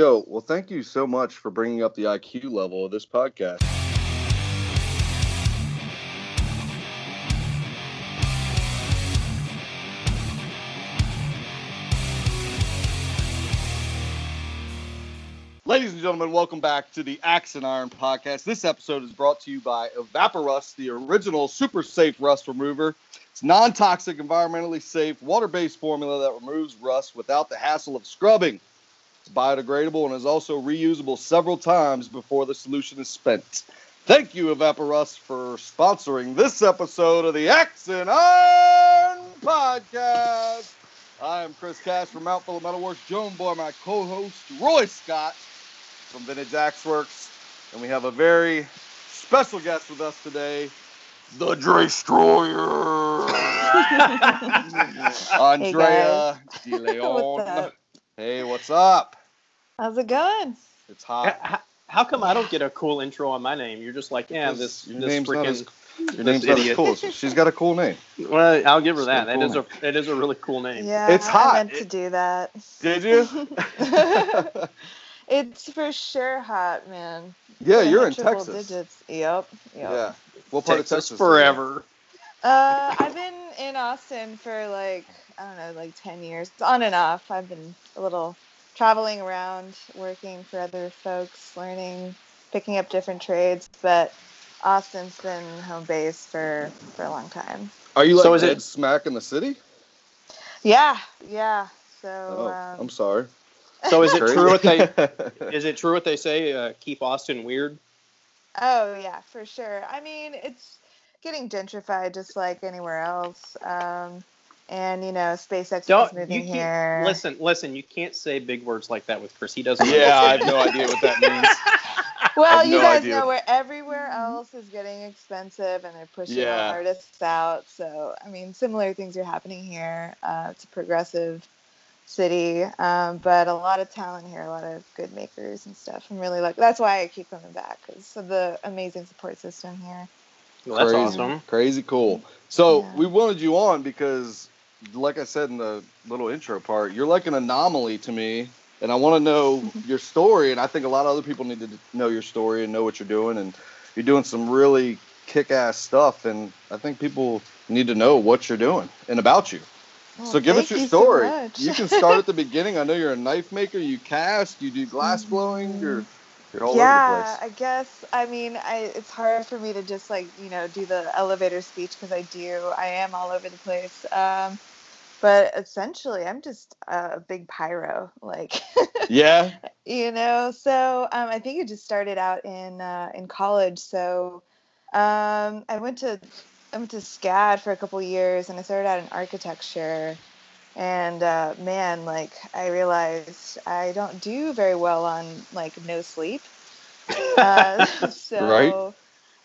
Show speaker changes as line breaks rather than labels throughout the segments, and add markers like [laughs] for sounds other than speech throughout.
Yo, well, thank you so much for bringing up the IQ level of this podcast. Ladies and gentlemen, welcome back to the Axe and Iron podcast. This episode is brought to you by Evaporust, the original super safe rust remover. It's non toxic, environmentally safe, water based formula that removes rust without the hassle of scrubbing. It's biodegradable and is also reusable several times before the solution is spent. Thank you, Evaporust, for sponsoring this episode of the Axe and Iron podcast. I am Chris Cash from Mount of Metalworks, Joan by my co host, Roy Scott from Vintage Axe Works. And we have a very special guest with us today, the DreStroyer, [laughs] Andrea De Leon. [laughs] hey, what's up?
How's it going?
It's hot.
How, how come I don't get a cool intro on my name? You're just like, yeah, this,
your
this
name's not as,
freaking.
your name's not as cool. She's got a cool name.
Well, I'll give her
It's
that.
pretty
That is
cool
a it is a really cool name.
Yeah,
It's hot.
I meant to do that.
Did you? [laughs]
it's for sure hot, man.
yeah, you're in
Triple
Texas.
Digits. Yep. Yep.
Yeah. What part
Texas,
of Texas?
forever.
Uh, I've been in Austin for like I don't know, like ten years, on and off. I've been a little traveling around, working for other folks, learning, picking up different trades, but Austin's been home base for for a long time.
Are you like
So is it-
smack in the city?
Yeah, yeah. So
Oh,
um,
I'm sorry.
So is it true what they is it true what they say? Uh, keep Austin weird.
Oh yeah, for sure. I mean, it's getting gentrified just like anywhere else. Um, and you know, SpaceX
Don't
is moving
you
here.
can't listen listen. You can't say big words like that with Chris. He doesn't.
yeah, I have no idea what that means. [laughs]
Well, you
no
guys
idea.
know where everywhere else is getting expensive, and they're pushing
Yeah.
artists out. So I mean, similar things are happening here. Uh, it's a progressive city, um, but a lot of talent here, a lot of good makers and stuff. I'm really like that's why I keep coming back because of the amazing support system here.
Well, that's
Crazy.
awesome.
Crazy cool. So
Yeah.
we wanted you on because, like I said in the little intro part, you're like an anomaly to me, and I want to know [laughs] your story. And I think a lot of other people need to know your story and know what you're doing. And you're doing some really kick-ass stuff, and I think people need to know what you're doing and about you. So give us your
you
story.
much.
you can start at the [laughs] beginning. I know you're a knife maker. You cast. You do glass blowing. You're you're all
yeah,
over the place.
I guess. I mean, I it's hard for me to just like you know do the elevator speech because I do. I am all over the place. Um, but essentially, I'm just a big pyro. Like,
Yeah. [laughs]
you know. So um, I think it just started out in uh, in college. So um, I went to I went to SCAD for a couple years, and I started out in architecture. And uh, man, like I realized I don't do very well on like no sleep. Uh, [laughs] [laughs] so
Right.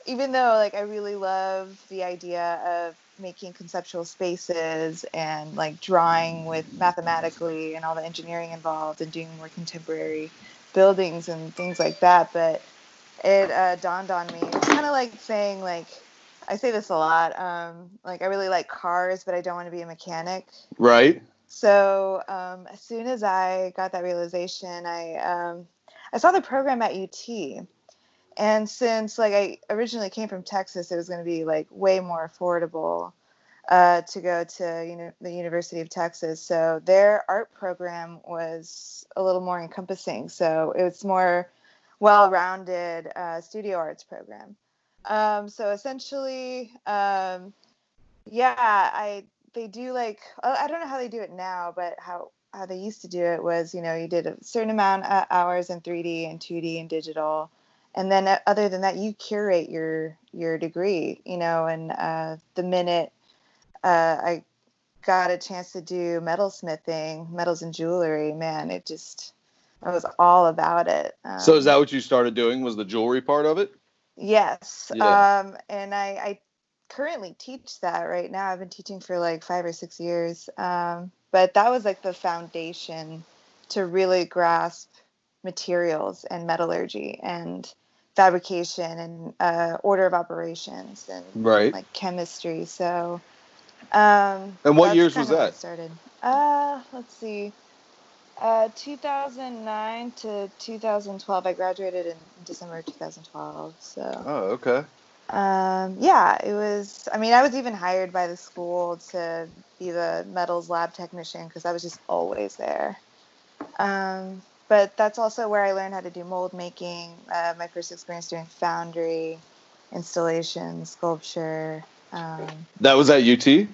even though like I really love the idea of making conceptual spaces and like drawing with mathematically and all the engineering involved and doing more contemporary buildings and things like that, but it uh, dawned on me. Kind of like saying like I say this a lot. Um, like I really like cars, but I don't want to be a mechanic.
Right.
So um, as soon as I got that realization, I um, I saw the program at UT, and since like I originally came from Texas, it was going to be like way more affordable uh, to go to you know the University of Texas. So their art program was a little more encompassing. So it was more well-rounded uh, studio arts program. Um, so essentially, um, yeah, I they do like uh, I don't know how they do it now, but how how they used to do it was you know you did a certain amount of hours in 3D and 2D and digital, and then uh, other than that you curate your your degree, you know, and uh, the minute uh, I got a chance to do metalsmithing, metals and jewelry, man, it just I was all about it. Um,
So is that what you started doing? Was the jewelry part of it?
Yes.
Yeah.
Um, and I, I currently teach that right now. I've been teaching for like five or six years. Um, but that was like the foundation to really grasp materials and metallurgy and fabrication and uh, order of operations and
Right.
like chemistry. So, um,
And what years was
kinda where it
that?
Started. Uh, let's see. Uh, 2009 to 2012. I graduated in December 2012. So.
Oh, okay.
Um, yeah, it was. I mean, I was even hired by the school to be the metals lab technician because I was just always there. Um, but that's also where I learned how to do mold making. Uh, my first experience doing foundry, installation, sculpture. Um,
That was at UT.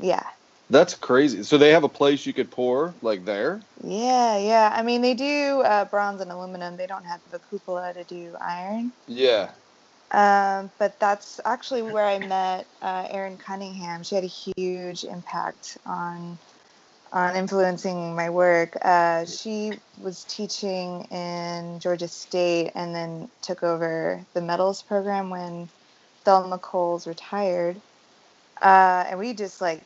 yeah,
That's crazy. So they have a place you could pour like there.
yeah, yeah. I mean, they do uh, bronze and aluminum. They don't have the cupola to do iron.
Yeah.
Um, but that's actually where I met uh, Erin Cunningham. She had a huge impact on on influencing my work. Uh, she was teaching in Georgia State and then took over the metals program when Thelma Coles retired. Uh, and we just like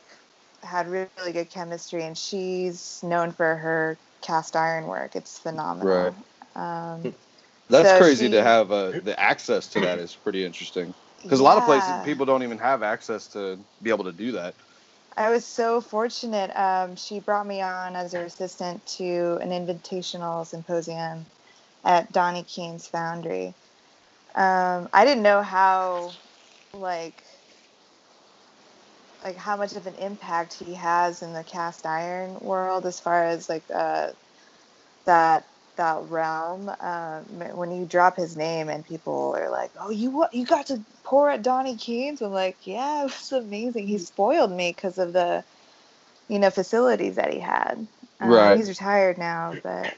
had really, good chemistry. And she's known for her cast iron work. It's phenomenal. Um, [laughs]
That's
So
crazy
she-
to have uh, the access to that is pretty interesting because a lot of places people don't even have access to be able to do that.
I was so fortunate. Um, she brought me on as her assistant to an invitational symposium at Donnie Keene's Foundry. Um, I didn't know how, like, like how much of an impact he has in the cast iron world as far as like uh, that that realm. Um, when you drop his name and people are like, "Oh, you what? You got to pour at Donnie Keene's?" I'm like, "Yeah, [laughs] it was amazing. He spoiled me because of the, you know, facilities that he had. Um,
Right.
He's retired now, but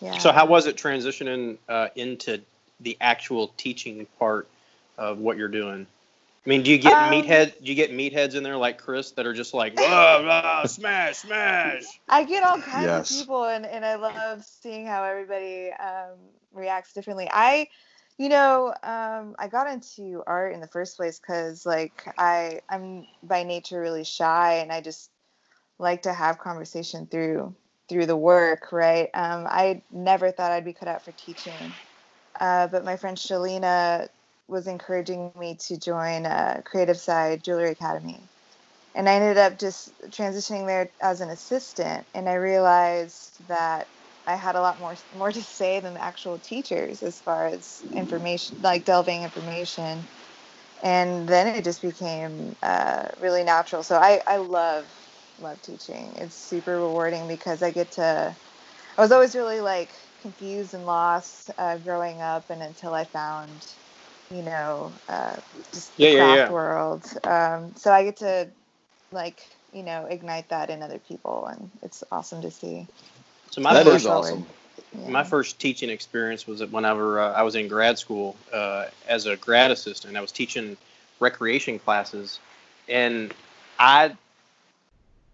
yeah.
So how was it transitioning uh, into the actual teaching part of what you're doing? I mean, do you get
Um,
meathead? Do you get meatheads in there like Chris that are just like, blah, [laughs] blah, smash, smash?
I get all kinds
Yes.
of people, and, and I love seeing how everybody um, reacts differently. I, you know, um, I got into art in the first place because, like, I I'm by nature really shy, and I just like to have conversation through through the work, right? Um, I never thought I'd be cut out for teaching, uh, but my friend Shalina was encouraging me to join a Creative Side Jewelry Academy. And I ended up just transitioning there as an assistant and I realized that I had a lot more more to say than the actual teachers as far as information like delving information. And then it just became uh, really natural. So I, I love love teaching. It's super rewarding because I get to I was always really like confused and lost uh, growing up and until I found you know uh, just the
Yeah, yeah,
craft
yeah.
world um, so I get to like you know ignite that in other people and it's awesome to see
So my
That
first
is awesome.
yeah.
My first teaching experience was whenever uh, I was in grad school uh, as a grad assistant. I was teaching recreation classes, and I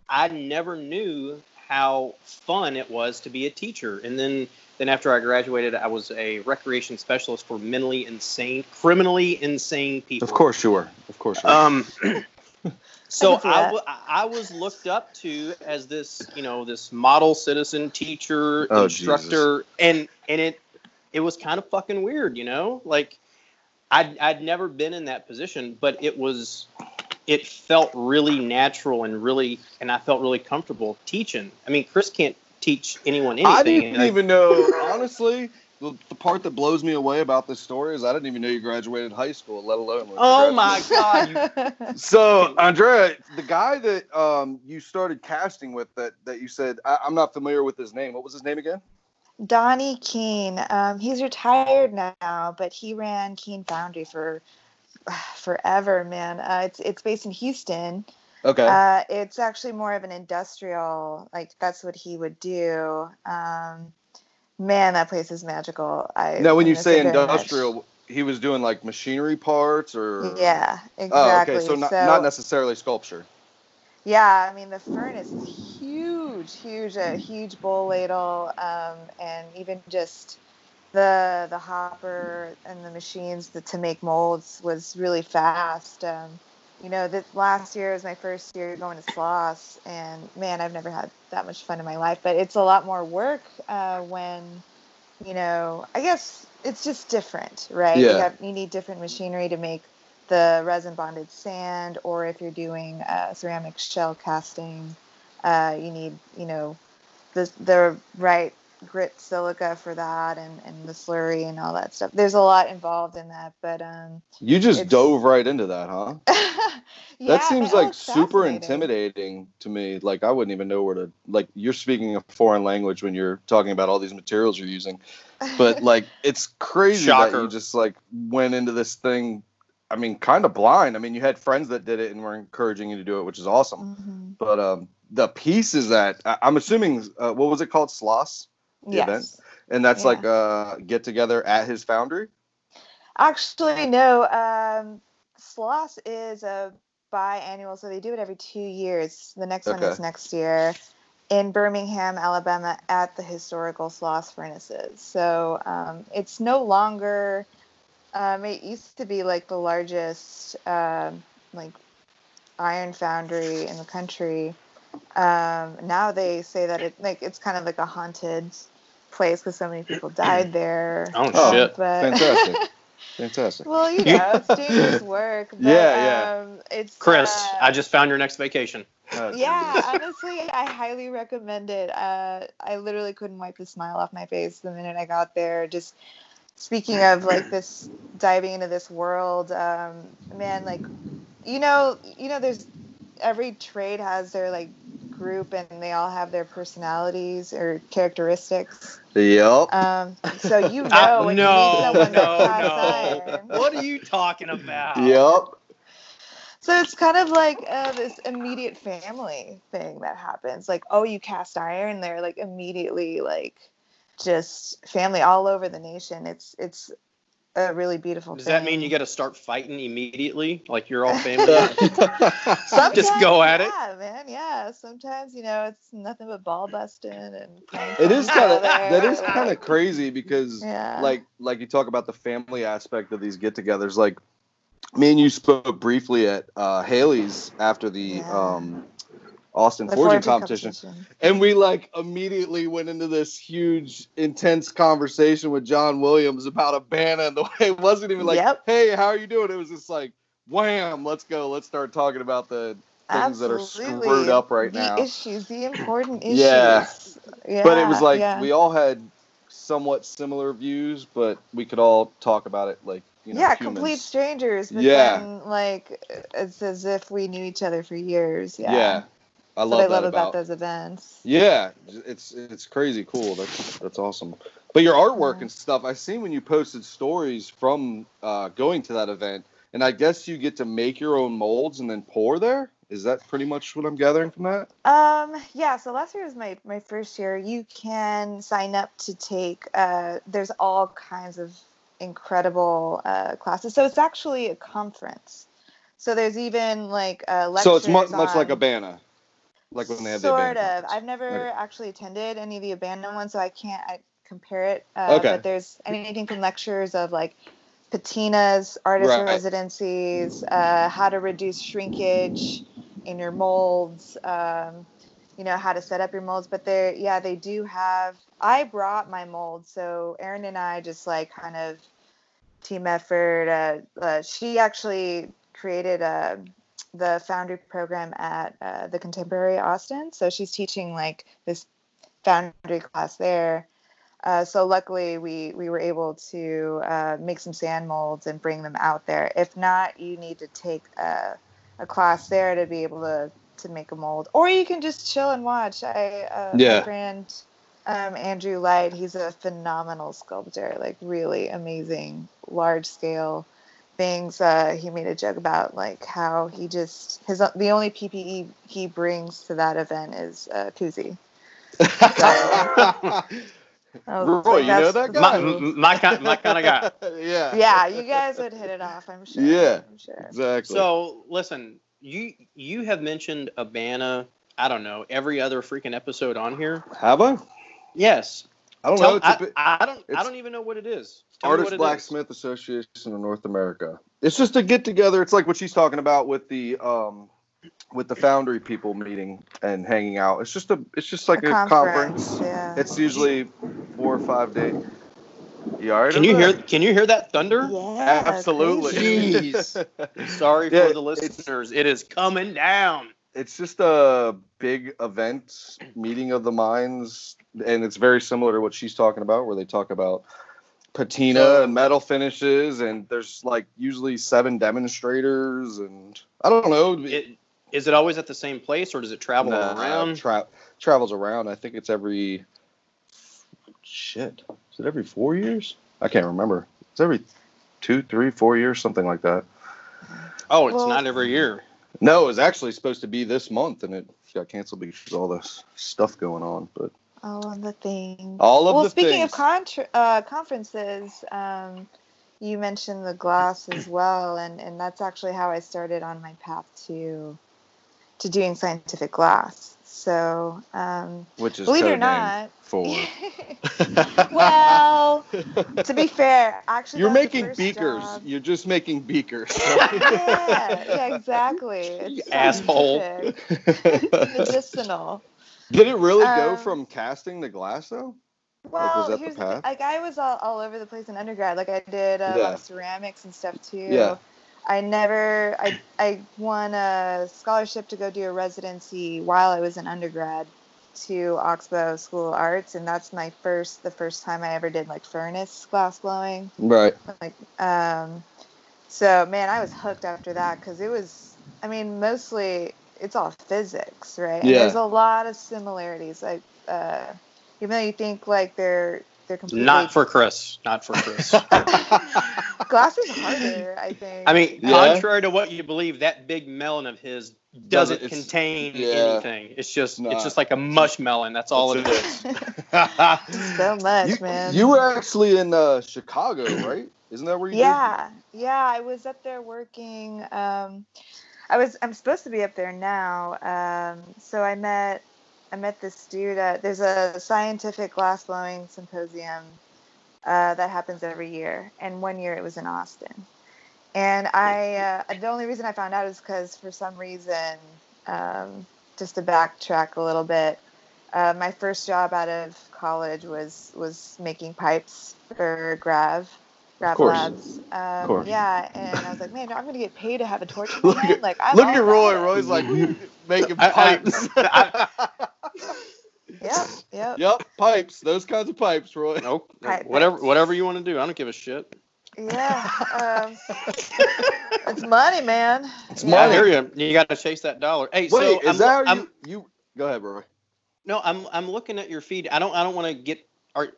I never knew how fun it was to be a teacher. And then then after I graduated, I was a recreation specialist for mentally insane, criminally insane people.
Of course you were. Of course you were.
Um, [clears throat] so
I
I,
that.
w- I was looked up to as this, you know, this model citizen teacher,
Oh,
instructor, and and it it was kind of fucking weird, you know, like I'd I'd never been in that position, but it was it felt really natural and really and I felt really comfortable teaching. I mean, Chris can't teach anyone anything.
I didn't
like-
even know, [laughs] honestly. The, the part that blows me away about this story is I didn't even know you graduated high school, let alone. went
Oh my god! You, [laughs] [laughs]
So, Andrea, the guy that um, you started casting with, that that you said I, I'm not familiar with his name. What was his name again?
Donnie Keene. Um, he's retired now, but he ran Keene Foundry for [sighs] forever, man. Uh, it's it's based in Houston.
Okay.
Uh, it's actually more of an industrial, like that's what he would do. Um, man, that place is magical. I
now, when you say
very much.
industrial, he was doing like machinery parts, or
yeah,
Oh,
exactly.
okay. So not, not necessarily sculpture.
Yeah, I mean the furnace is huge, huge, a huge bowl ladle, um, and even just the the hopper and the machines that, to make molds was really fast. Um, you know, this last year was my first year going to Sloss, and man, I've never had that much fun in my life. But it's a lot more work uh, when, you know, I guess it's just different, right? You,
Yeah.
have, you need different machinery to make the resin bonded sand, or if you're doing uh, ceramic shell casting, uh, you need, you know, the the right grit silica for that and, and the slurry and all that stuff. There's a lot involved in that, but um
You just dove right into that, huh? [laughs]
yeah,
that seems like super intimidating to me. Like I wouldn't even know where to like you're speaking a foreign language when you're talking about all these materials you're using. But [laughs] like it's crazy that you just like went into this thing I mean kind of blind. I mean you had friends that did it and were encouraging you to do it, which is awesome.
Mhm.
But um the pieces that I- I'm assuming uh, what was it called Sloss?
Yes.
event? And that's
Yeah.
like a get together at his foundry?
Actually, no. Um, Sloss is a biannual, so they do it every two years. The next one is next year in Birmingham, Alabama, at the historical Sloss furnaces. So um, it's no longer. Um, it used to be like the largest um, like iron foundry in the country. Um, now they say that it like it's kind of like a haunted place because so many people died there. [clears throat]
Oh,
Oh,
shit.
But
Fantastic. [laughs] Fantastic.
well, you know, it's dangerous work. [laughs] But,
Yeah, yeah.
Um, it's
Chris,
uh,
I just found your next vacation.
Uh,
Yeah, [laughs] honestly, I highly recommend it. Uh, I literally couldn't wipe the smile off my face the minute I got there. Just speaking of like this diving into this world, um, man, like you know, you know, there's every trade has their like group and they all have their personalities or characteristics.
Yep.
Um, so [laughs] you know
Ah,
when
no,
you meet someone
no,
that
no.
iron.
What are you talking about?
Yep.
So it's kind of like uh, this immediate family thing that happens. Like, oh, you cast iron, they're like immediately like just family all over the nation. It's it's a really beautiful.
Does
thing.
that mean you got to start fighting immediately? Like you're all [laughs] family? [laughs] Just go at it?
Yeah, man. Yeah. Sometimes you know it's nothing but ball busting and.
it is kind of that is kind of crazy because
Yeah.
like like you talk about the family aspect of these get-togethers like me and you spoke briefly at uh haley's after the
Yeah.
um austin
The
forging
forging
competition and we like immediately went into this huge intense conversation with john williams about abana and the [laughs] way it wasn't even like
Yep.
hey how are you doing it was just like wham let's go let's start talking about the things that are screwed up right
the
now
issues, the important issues.
Yeah.
Yeah.
but it was like
yeah.
we all had somewhat similar views, but we could all talk about it like you know,
yeah,
humans.
complete strangers, but
Yeah.
then like it's as if we knew each other for years. Yeah,
Yeah, I love
what I love
about.
about those events.
Yeah, it's it's crazy cool. That's that's awesome. But your artwork
Yeah.
and stuff, I seen when you posted stories from uh, going to that event, and I guess you get to make your own molds and then pour there. Is that pretty much what I'm gathering from that?
Um, yeah, so last year was my, my first year. You can sign up to take, uh, there's all kinds of incredible uh, classes. So it's actually a conference. So there's even like uh, lectures.
So it's much much like Abana, like when they had the
sort of.
conference.
I've never
Okay.
actually attended any of the abandoned ones, so I can't I compare it. Uh,
Okay.
But there's anything from lectures of like patinas, artist
Right.
residencies, uh, how to reduce shrinkage in your molds, um, you know, how to set up your molds. But they're, yeah, they do have. I brought my mold, so Erin and I just like kind of team effort. Uh, uh, she actually created a the foundry program at uh, the Contemporary Austin. So she's teaching like this foundry class there. Uh, so luckily, we we were able to uh, make some sand molds and bring them out there. If not, you need to take a, a class there to be able to to make a mold, or you can just chill and watch. I uh,
Yeah.
my friend um, Andrew Light, he's a phenomenal sculptor, like really amazing, large scale things. Uh, he made a joke about like how he just his the only PPE he brings to that event is uh, koozie. [laughs] I was
Roy, you know that guy?
m- my, kind, my kind of guy. [laughs]
yeah.
Yeah, you guys would hit it off. I'm sure.
Yeah.
I'm sure.
Exactly.
So listen, you you have mentioned Abana. I don't know every other freaking episode on here.
have I?
Yes.
I don't
Tell-
know. It's a
I,
bit,
I don't. I don't even know what it is. Tell me
Artist
what it is.
Blacksmith Association of North America. It's just a get together. It's like what she's talking about with the um with the foundry people meeting and hanging out. It's just a it's just like a, conference.
Yeah.
It's usually four or five days. You all right?
Can you
over
hear?
there?
Can you hear that thunder?
yeah,
Absolutely.
Jeez. Sorry
Yeah,
for the listeners. It is coming down.
It's just a big event meeting of the minds, and it's very similar to what she's talking about, where they talk about patina
So-
and metal finishes, and there's like usually seven demonstrators, and I don't know.
It, is it always at the same place, or does it travel
Nah,
around?
Tra- travels around. I think it's every shit. Is it every four years? I can't remember. It's every two, three, four years, something like that.
oh, it's
Well-
not every year.
No, it was actually supposed to be this month, and it got canceled because of all this stuff going on. But
All of the things.
all of the
well,
the
speaking
things.
of contra- uh, conferences, um, you mentioned the glass as well, and, and that's actually how I started on my path to to doing scientific glass. So, um,
which is
believe it or not,
for. [laughs]
well, to be fair, actually,
You're
that was the
making beakers.
job-
You're just making beakers. [laughs]
yeah, yeah, exactly. [laughs] It's
asshole.
medicinal.
Did it really go
Um,
from casting to glass though?
Well,
was that the
here's the
path?
Like I was all, all over the place in undergrad. Like I did uh, a
Yeah.
lot of ceramics and stuff too.
Yeah.
I never. I I won a scholarship to go do a residency while I was in undergrad to Oxbow School of Arts, and that's my first the first time I ever did like furnace glass blowing.
Right.
Like um, so man, I was hooked after that because it was. I mean, mostly it's all physics, right? And
Yeah.
there's a lot of similarities. Like uh, even though you think like they're they're completely
Not for Chris. Not for Chris. [laughs]
glass is harder. I think.
I mean,
Yeah.
contrary to what you believe, that big melon of his doesn't
it's-
contain
yeah.
anything. It's just
Not.
it's just like a mush melon. That's all it
It's [laughs]
so much,
you,
man.
you were actually in uh, Chicago, right? Isn't that where you?
yeah, yeah. I was up there working. Um, I was. I'm supposed to be up there now. Um, so I met. I met this dude. At, there's a scientific glass blowing symposium uh, that happens every year, and one year it was in Austin. And I, uh, the only reason I found out is because for some reason, um, just to backtrack a little bit, uh, my first job out of college was was making pipes for Grav, Grav
course.
Labs. Um,
course.
Yeah, and I was like, man, I'm gonna get paid to have a torch in [laughs]
Look
my
at-
hand. Like, I'm
Look at Roy.
about.
Roy's like [laughs] making
I- I-
pipes.
Yep, yep.
yep, pipes. Those kinds of pipes, Roy.
Nope.
Pipe
Whatever
bits.
whatever you want to do. I don't give a shit.
Yeah. Um, [laughs] it's money, man.
It's
Yeah.
I
money.
hear you. You got to chase that dollar. Hey,
Wait,
so
is
I'm,
that how
I'm,
you, you? Go ahead, Roy.
No, I'm I'm looking at your feed. I don't I don't want to get or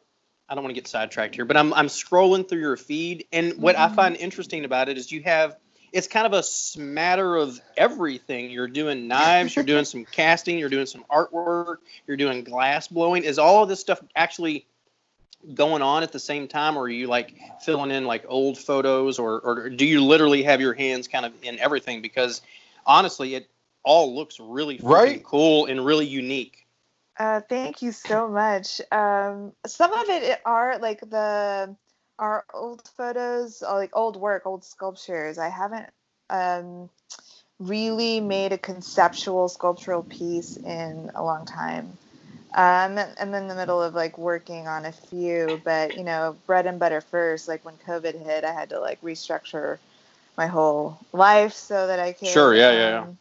I don't want to get sidetracked here, but I'm I'm scrolling through your feed, and what I
Mhm.
find interesting about it is you have it's kind of a smatter of everything. You're doing knives, you're doing some casting, you're doing some artwork, you're doing glass blowing. Is all of this stuff actually going on at the same time, or are you like filling in like old photos, or or do you literally have your hands kind of in everything? Because honestly, it all looks really
Right.
cool and really unique.
Uh, thank you so much. Um, some of it are like the our old photos, uh, like old work, old sculptures. I haven't um, really made a conceptual sculptural piece in a long time. Um, I'm in the middle of like working on a few, but you know, bread and butter first. Like when COVID hit, I had to like restructure my whole life so that I could
Sure, yeah, yeah, yeah.
um,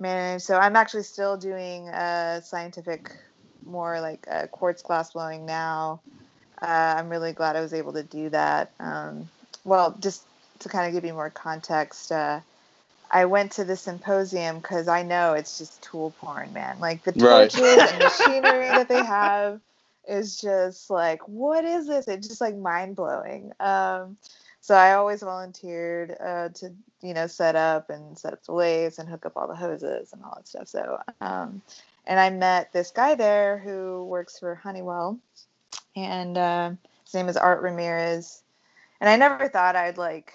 manage. So I'm actually still doing uh, scientific, more like uh, quartz glass blowing now. Uh, I'm really glad I was able to do that. Um, well, just to kind of give you more context, uh, I went to the symposium because I know it's just tool porn, man. Like the
Right.
torches and [laughs] machinery that they have is just like, what is this? It's just like mind blowing. Um, so I always volunteered uh, to, you know, set up and set up the lathes and hook up all the hoses and all that stuff. So, um, and I met this guy there who works for Honeywell, and uh, his name is Art Ramirez. And I never thought I'd like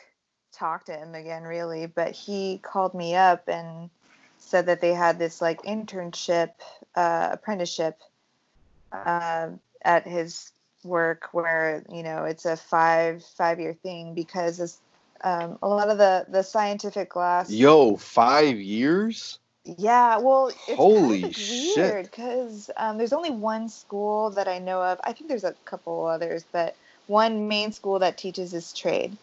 talk to him again, really, but he called me up and said that they had this like internship, uh, apprenticeship uh, at his work where you know it's a five five year thing because um, a lot of the the scientific glass
Yo, five years?
Yeah, well, it's
Holy
kind of
shit.
weird because um, there's only one school that I know of. I think there's a couple others, but one main school that teaches this trade,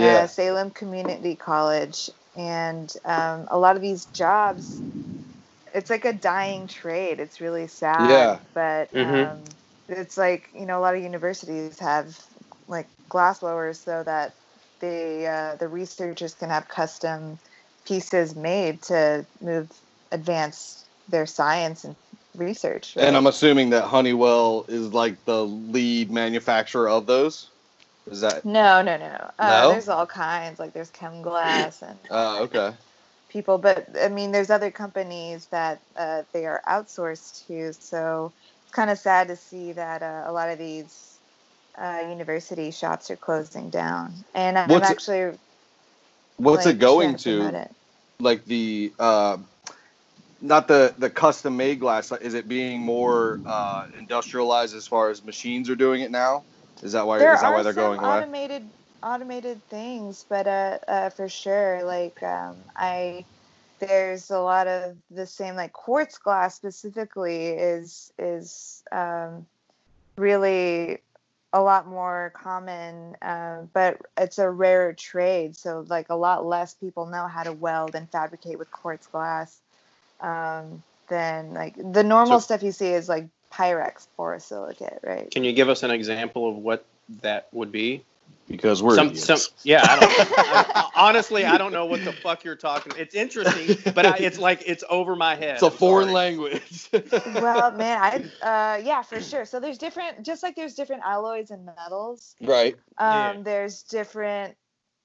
uh,
Yeah.
Salem Community College, and um, a lot of these jobs, it's like a dying trade. It's really sad.
Yeah.
But
Mhm.
um, it's like you know a lot of universities have like glass blowers so that the uh, the researchers can have custom pieces made to move advance their science and research.
And? I'm assuming that Honeywell is like the lead manufacturer of those. Is that?
no, no, no, no. Uh,
No?
There's all kinds. Like there's Chem Glass [clears throat] and
Uh, okay.
people, but I mean, there's other companies that uh, they are outsourced to. So it's kind of sad to see that uh, a lot of these uh, university shops are closing down. And I'm
What's it-
actually
What's
like,
it going to?
it.
Like the uh, not the the custom made glass. Is it being more uh, industrialized as far as machines are doing it now? Is that why?
There
is that why they're going away?
automated automated things, but uh, uh, for sure, like um, I there's a lot of the same like quartz glass specifically is is um, really a lot more common, uh, but it's a rarer trade. So like a lot less people know how to weld and fabricate with quartz glass um, than like the normal
So-
stuff you see is like Pyrex borosilicate, right?
Can you give us an example of what that would be?
Because we're
some, some, yeah. I don't, [laughs] I- honestly, I don't know what the fuck you're talking. It's interesting, but I, it's like it's over my head.
it's a
I'm
foreign
sorry.
language.
well, man, [laughs] I uh, yeah, for sure. So there's different, just like there's different alloys and metals.
right.
Um,
Yeah.
There's different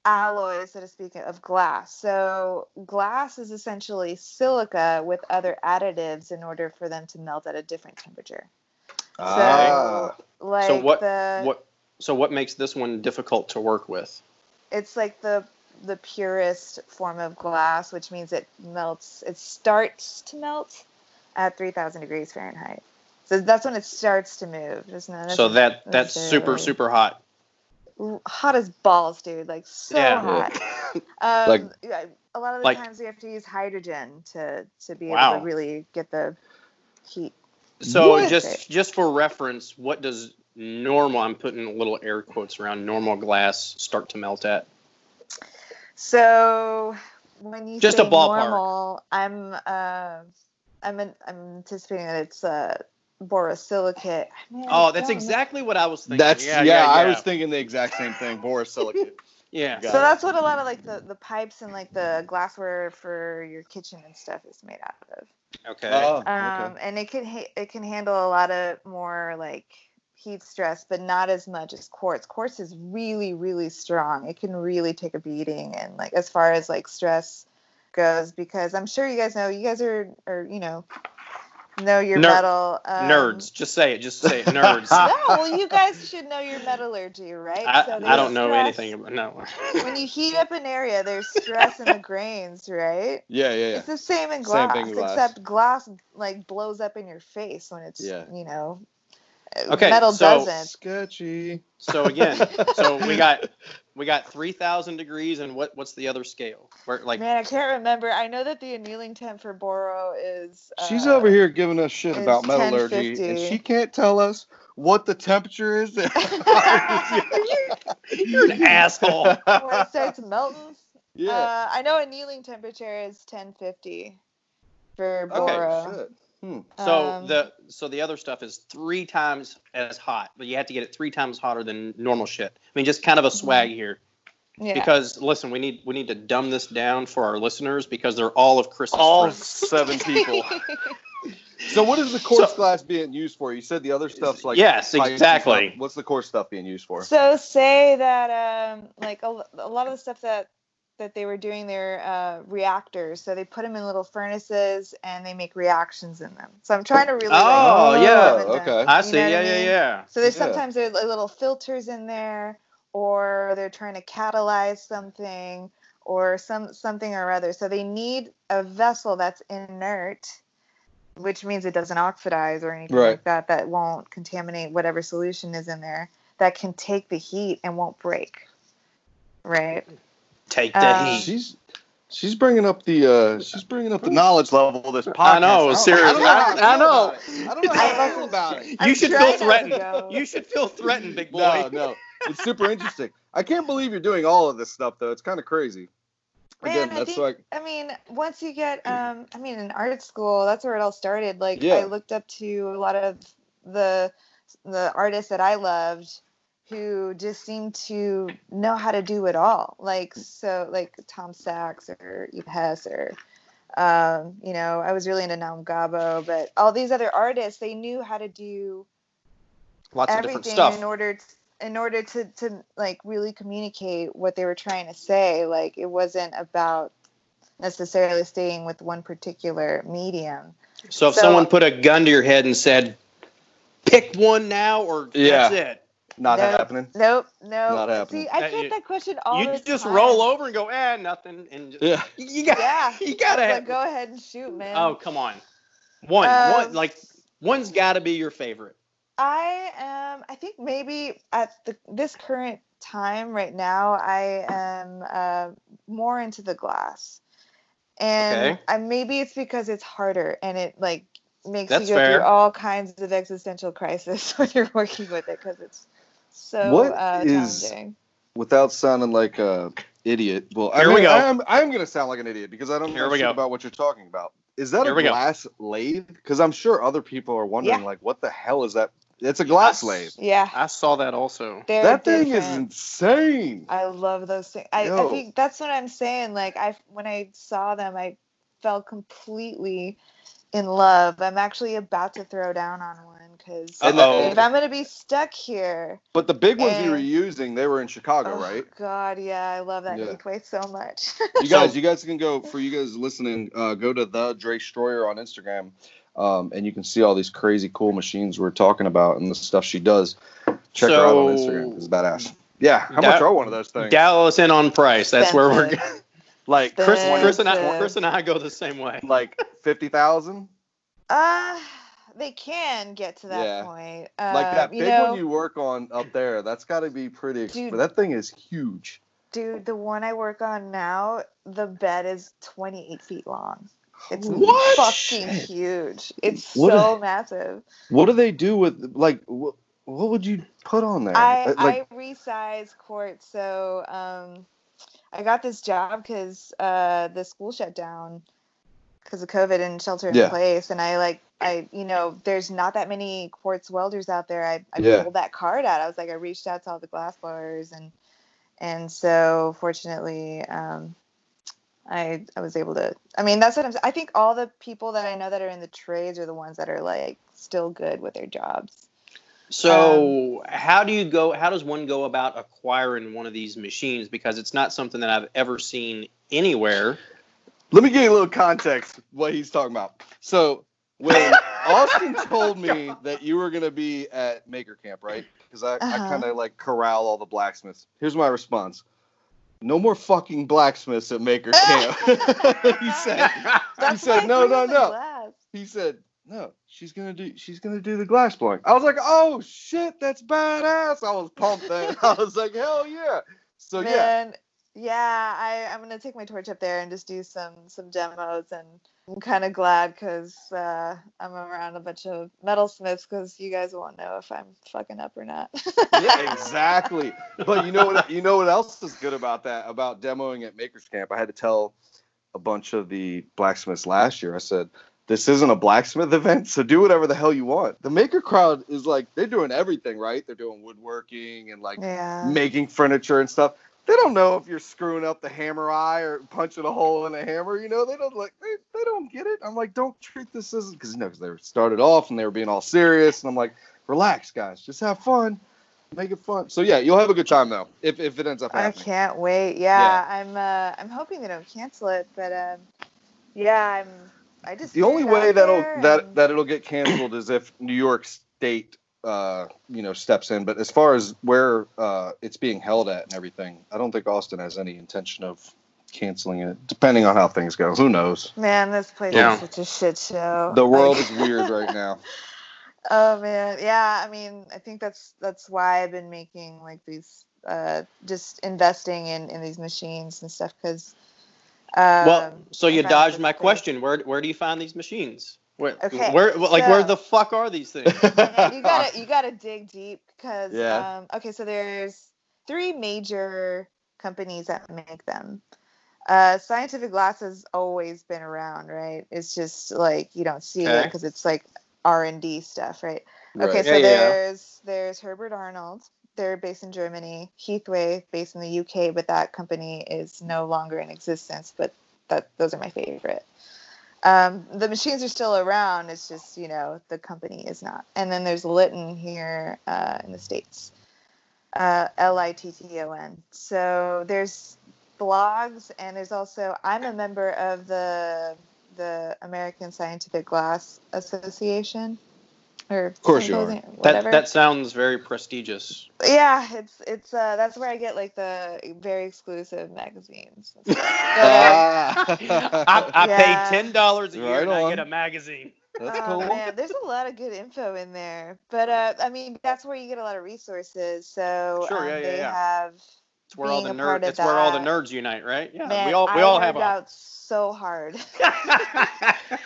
alloys, so to speak, of glass. So glass is essentially silica with other additives in order for them to melt at a different temperature.
Ah.
So like
So what?
the
What? So what makes this one difficult to work with?
it's like the the purest form of glass, which means it melts. It starts to melt at 3,000 degrees Fahrenheit. So that's when it starts to move. There's no,
So that that's super super hot.
Hot as balls, dude. Like so
Yeah.
hot. [laughs] Um,
Like-
yeah, a lot of the
Like-
times we have to use hydrogen to to be able to really get the heat.
So
What?
just just for reference, what does normal? I'm putting little air quotes around normal glass start to melt at.
So when you
Just
say
a ballpark.
normal, I'm uh, I'm an, I'm anticipating that it's uh, borosilicate. Man,
Oh, that's
don't know.
exactly what I was thinking.
That's
yeah,
yeah,
yeah,
I was thinking the exact same thing. Borosilicate. [laughs]
Yeah.
Got
So
it.
that's what a lot of like the, the pipes and like the glassware for your kitchen and stuff is made out of.
Okay.
Oh, okay.
um, and it can ha- it can handle a lot of more like heat stress, but not as much as quartz. Quartz is really really strong. It can really take a beating, and like as far as like stress goes, because I'm sure you guys know you guys are are you know know your
Ner-
metal um,
nerds. Just say it. Just say it. Nerds. [laughs]
No, well you guys should know your metallurgy, right?
I,
So
I don't know
stress-
anything about no.
When you heat up an area, there's stress in the [laughs] grains, right?
Yeah, yeah, yeah.
It's the same in
Same
glass,
thing glass.
except glass like blows up in your face when it's
Yeah.
you know.
Okay,
metal
so-
doesn't.
Sketchy.
So again, so we got [laughs] we got three thousand degrees, and what what's the other scale? Where like
Man, I can't remember. I know that the annealing temp for boro is.
She's
uh,
over here giving us shit about metallurgy, and she can't tell us what the temperature is. [laughs]
you're an asshole.
when it starts melting.
yeah.
Uh, I know annealing temperature is 1050 for
okay.
boro.
Shit. Hmm.
So
Um,
the so the other stuff is three times as hot, but you have to get it three times hotter than normal shit. I mean, just kind of a swag here.
yeah.
Because listen, we need we need to dumb this down for our listeners because they're all of Chris's
All
friends.
seven [laughs] people. So what is the quartz
So-
glass being used for? You said the other stuff's like
Yes, exactly.
stuff. What's the quartz stuff being used for?
So say that um like a lot of the stuff that that they were doing their uh, reactors. So they put them in little furnaces and they make reactions in them. So I'm trying to really.
Oh,
like,
yeah.
limit them.
okay.
I see. Yeah,
I
yeah,
mean?
yeah.
So there's
Yeah.
sometimes there's like little filters in there, or they're trying to catalyze something, or some something or other. So they need a vessel that's inert, which means it doesn't oxidize or anything
Right.
like that. That won't contaminate whatever solution is in there. That can take the heat and won't break. Right.
Take the
Um,
heat.
She's she's bringing up the uh she's bringing up the knowledge level of this podcast.
I know, seriously.
I know
I- I
feel
know.
about it. I don't know how I feel about it.
You
I'm
should feel threatened. You should feel threatened, big boy.
No, no, it's super interesting. I can't believe you're doing all of this stuff though. It's kind of crazy. Again,
Man, I
that's
think,
like
I mean, once you get, [clears throat] um, I mean, in art school, that's where it all started. Like,
Yeah.
I looked up to a lot of the the artists that I loved, who just seemed to know how to do it all. Like, so, like Tom Sachs or Eva Hesse or, um, you know, I was really into Naum Gabo, but all these other artists, they knew how to do
Lots of different
everything
stuff.
in order to, in order to to like really communicate what they were trying to say like it wasn't about necessarily staying with one particular medium
So if
So-
someone put a gun to your head and said, "Pick one now," or
Yeah.
that's it,
not
Nope.
happening.
nope no
Not happening.
see i get that question all
you
the
just
time.
roll over and go, "Ah, nothing," and just,
Yeah. [laughs]
you got,
yeah
you gotta
Like,
have.
go ahead and shoot man
Oh, come on, one, one,
Um,
like one's got to be your favorite.
I am. I think maybe at the this current time right now, I am uh, more into the glass, and
Okay.
I, maybe it's because it's harder and it like makes
That's
you go
fair.
through all kinds of existential crisis [laughs] when you're working with it because it's so
What
uh,
is-
challenging.
Without sounding like a idiot. Well, I
Here
mean,
we go.
I am. I am going to sound like an idiot because I don't
Here
know
we go.
about what you're talking about. Is that
Here
a
we go.
glass lathe? Because I'm sure other people are wondering,
Yeah.
like, what the hell is that? It's a glass
Yes.
lathe.
Yeah,
I saw that also.
they're
That thing is insane.
I love those things. I, I think that's what I'm saying. Like I when I saw them, I fell completely in love. I'm actually about to throw down on one because if I'm gonna be stuck here.
But the big ones you were using, they were in Chicago, right?
oh,
right?
God, yeah, I love that
Yeah.
Heathway so much.
You [laughs] guys, you guys can go for you guys listening. Uh, go to the Dre Stroyer on Instagram, um, and you can see all these crazy cool machines we're talking about and the stuff she does. Check her out on Instagram. It's badass. Yeah, how
That-
much are one of those things?
Dallas in on price. That's where we're.
Expensive.
like
Chris, Chris and I, Chris and I go the same way.
like fifty thousand.
uh they can get to that
Yeah.
point.
like
Uh,
that
you
big
know,
one you work on up there. That's got to be pretty. Exp-
Dude.
that thing is huge.
dude, the one I work on now, the bed is 28 feet long. It's
What?
fucking
Shit.
huge. It's
What
so
a-
massive.
What do they do with like? What, what would you put on there?
I,
Uh, like,
I resize quartz. So um, I got this job because uh, the school shut down because of COVID and shelter in
Yeah.
place. And I like, I, you know, there's not that many quartz welders out there. I, I
Yeah.
pulled that card out. I was like, I reached out to all the glass blowers and, and so fortunately, um, I, I was able to, I mean, that's what I'm, I think all the people that I know that are in the trades are the ones that are like still good with their jobs.
So how do you go? How does one go about acquiring one of these machines? Because it's not something that I've ever seen anywhere.
Let me give you a little context what he's talking about. So when [laughs] Austin told me that you were gonna be at Maker Camp, right? Because I, I
Uh-huh.
kind of like corral all the blacksmiths. Here's my response: No more fucking blacksmiths at Maker [laughs] Camp. [laughs] he said.
That's
said, "No, no, no."
glass.
He said, "No, she's gonna do. She's gonna do the glass blowing." I was like, "Oh shit, that's badass!" I was pumped then. [laughs] I was like, "Hell yeah!" So yeah,
yeah, I, I'm gonna take my torch up there and just do some some demos, and I'm kind of glad because uh, I'm around a bunch of metalsmiths because you guys won't know if I'm fucking up or not.
yeah, [laughs] exactly. But you know what? You know what else is good about that? About demoing at Makers Camp, I had to tell a bunch of the blacksmiths last year. I said, "This isn't a blacksmith [laughs] event, so do whatever the hell you want." The maker crowd is like they're doing everything, right? They're doing woodworking and like
yeah.
making furniture and stuff. They don't know if you're screwing up the hammer eye or punching a hole in a hammer. You know, they don't like they, they don't get it. I'm like, don't treat this as because you know because they started off and they were being all serious, and I'm like, relax, guys, just have fun, make it fun. So yeah, you'll have a good time though if, if it ends up
I can't wait. Yeah, I'm uh, I'm hoping they don't cancel it, but um, yeah, I'm. I just
The only way that'll
there
that that it'll get canceled is if New York State uh you know steps in. But as far as where uh it's being held at and everything, I don't think Austin has any intention of canceling it. Depending on how things go, who knows?
Man, this place
Yeah.
is such a shit show.
The world
Like-
is weird right now. [laughs]
Oh man, yeah. I mean, I think that's that's why I've been making like these, uh, just investing in in these machines and stuff because. Um,
well, so you dodged my question. Where where do you find these machines? Where
Okay,
where like where the fuck are these things? [laughs]
You gotta [laughs] you gotta dig deep because
Yeah.
um, okay, so there's three major companies that make them. Uh, scientific glass has always been around, right? It's just like you don't see it because it's like R and D stuff, right? Okay, so
Yeah, yeah.
there's there's Herbert Arnold. They're based in Germany. Heathway, based in the UK, but that company is no longer in existence. But that those are my favorite. Um, the machines are still around. It's just you know the company is not. And then there's Litton here uh, in the states. Uh, L I T T O N. So there's blogs and there's also I'm a member of the the American Scientific Glass Association. Or of
course you are.
That
Whatever.
that sounds very prestigious.
Yeah, it's it's uh that's where I get like the very exclusive magazines. and [laughs] uh.
I, I
Yeah.
pay ten dollars a year
Right
and I get a magazine.
That's
oh,
cool.
man, there's a lot of good info in there. But uh I mean that's where you get a lot of resources. So
Sure,
um,
yeah, yeah,
they
yeah.
have
It's where all the
Being a part
nerds.
of
It's where all the nerds unite, right? Yeah,
man,
we all we
I
all have
nerd
a.
out so hard. [laughs]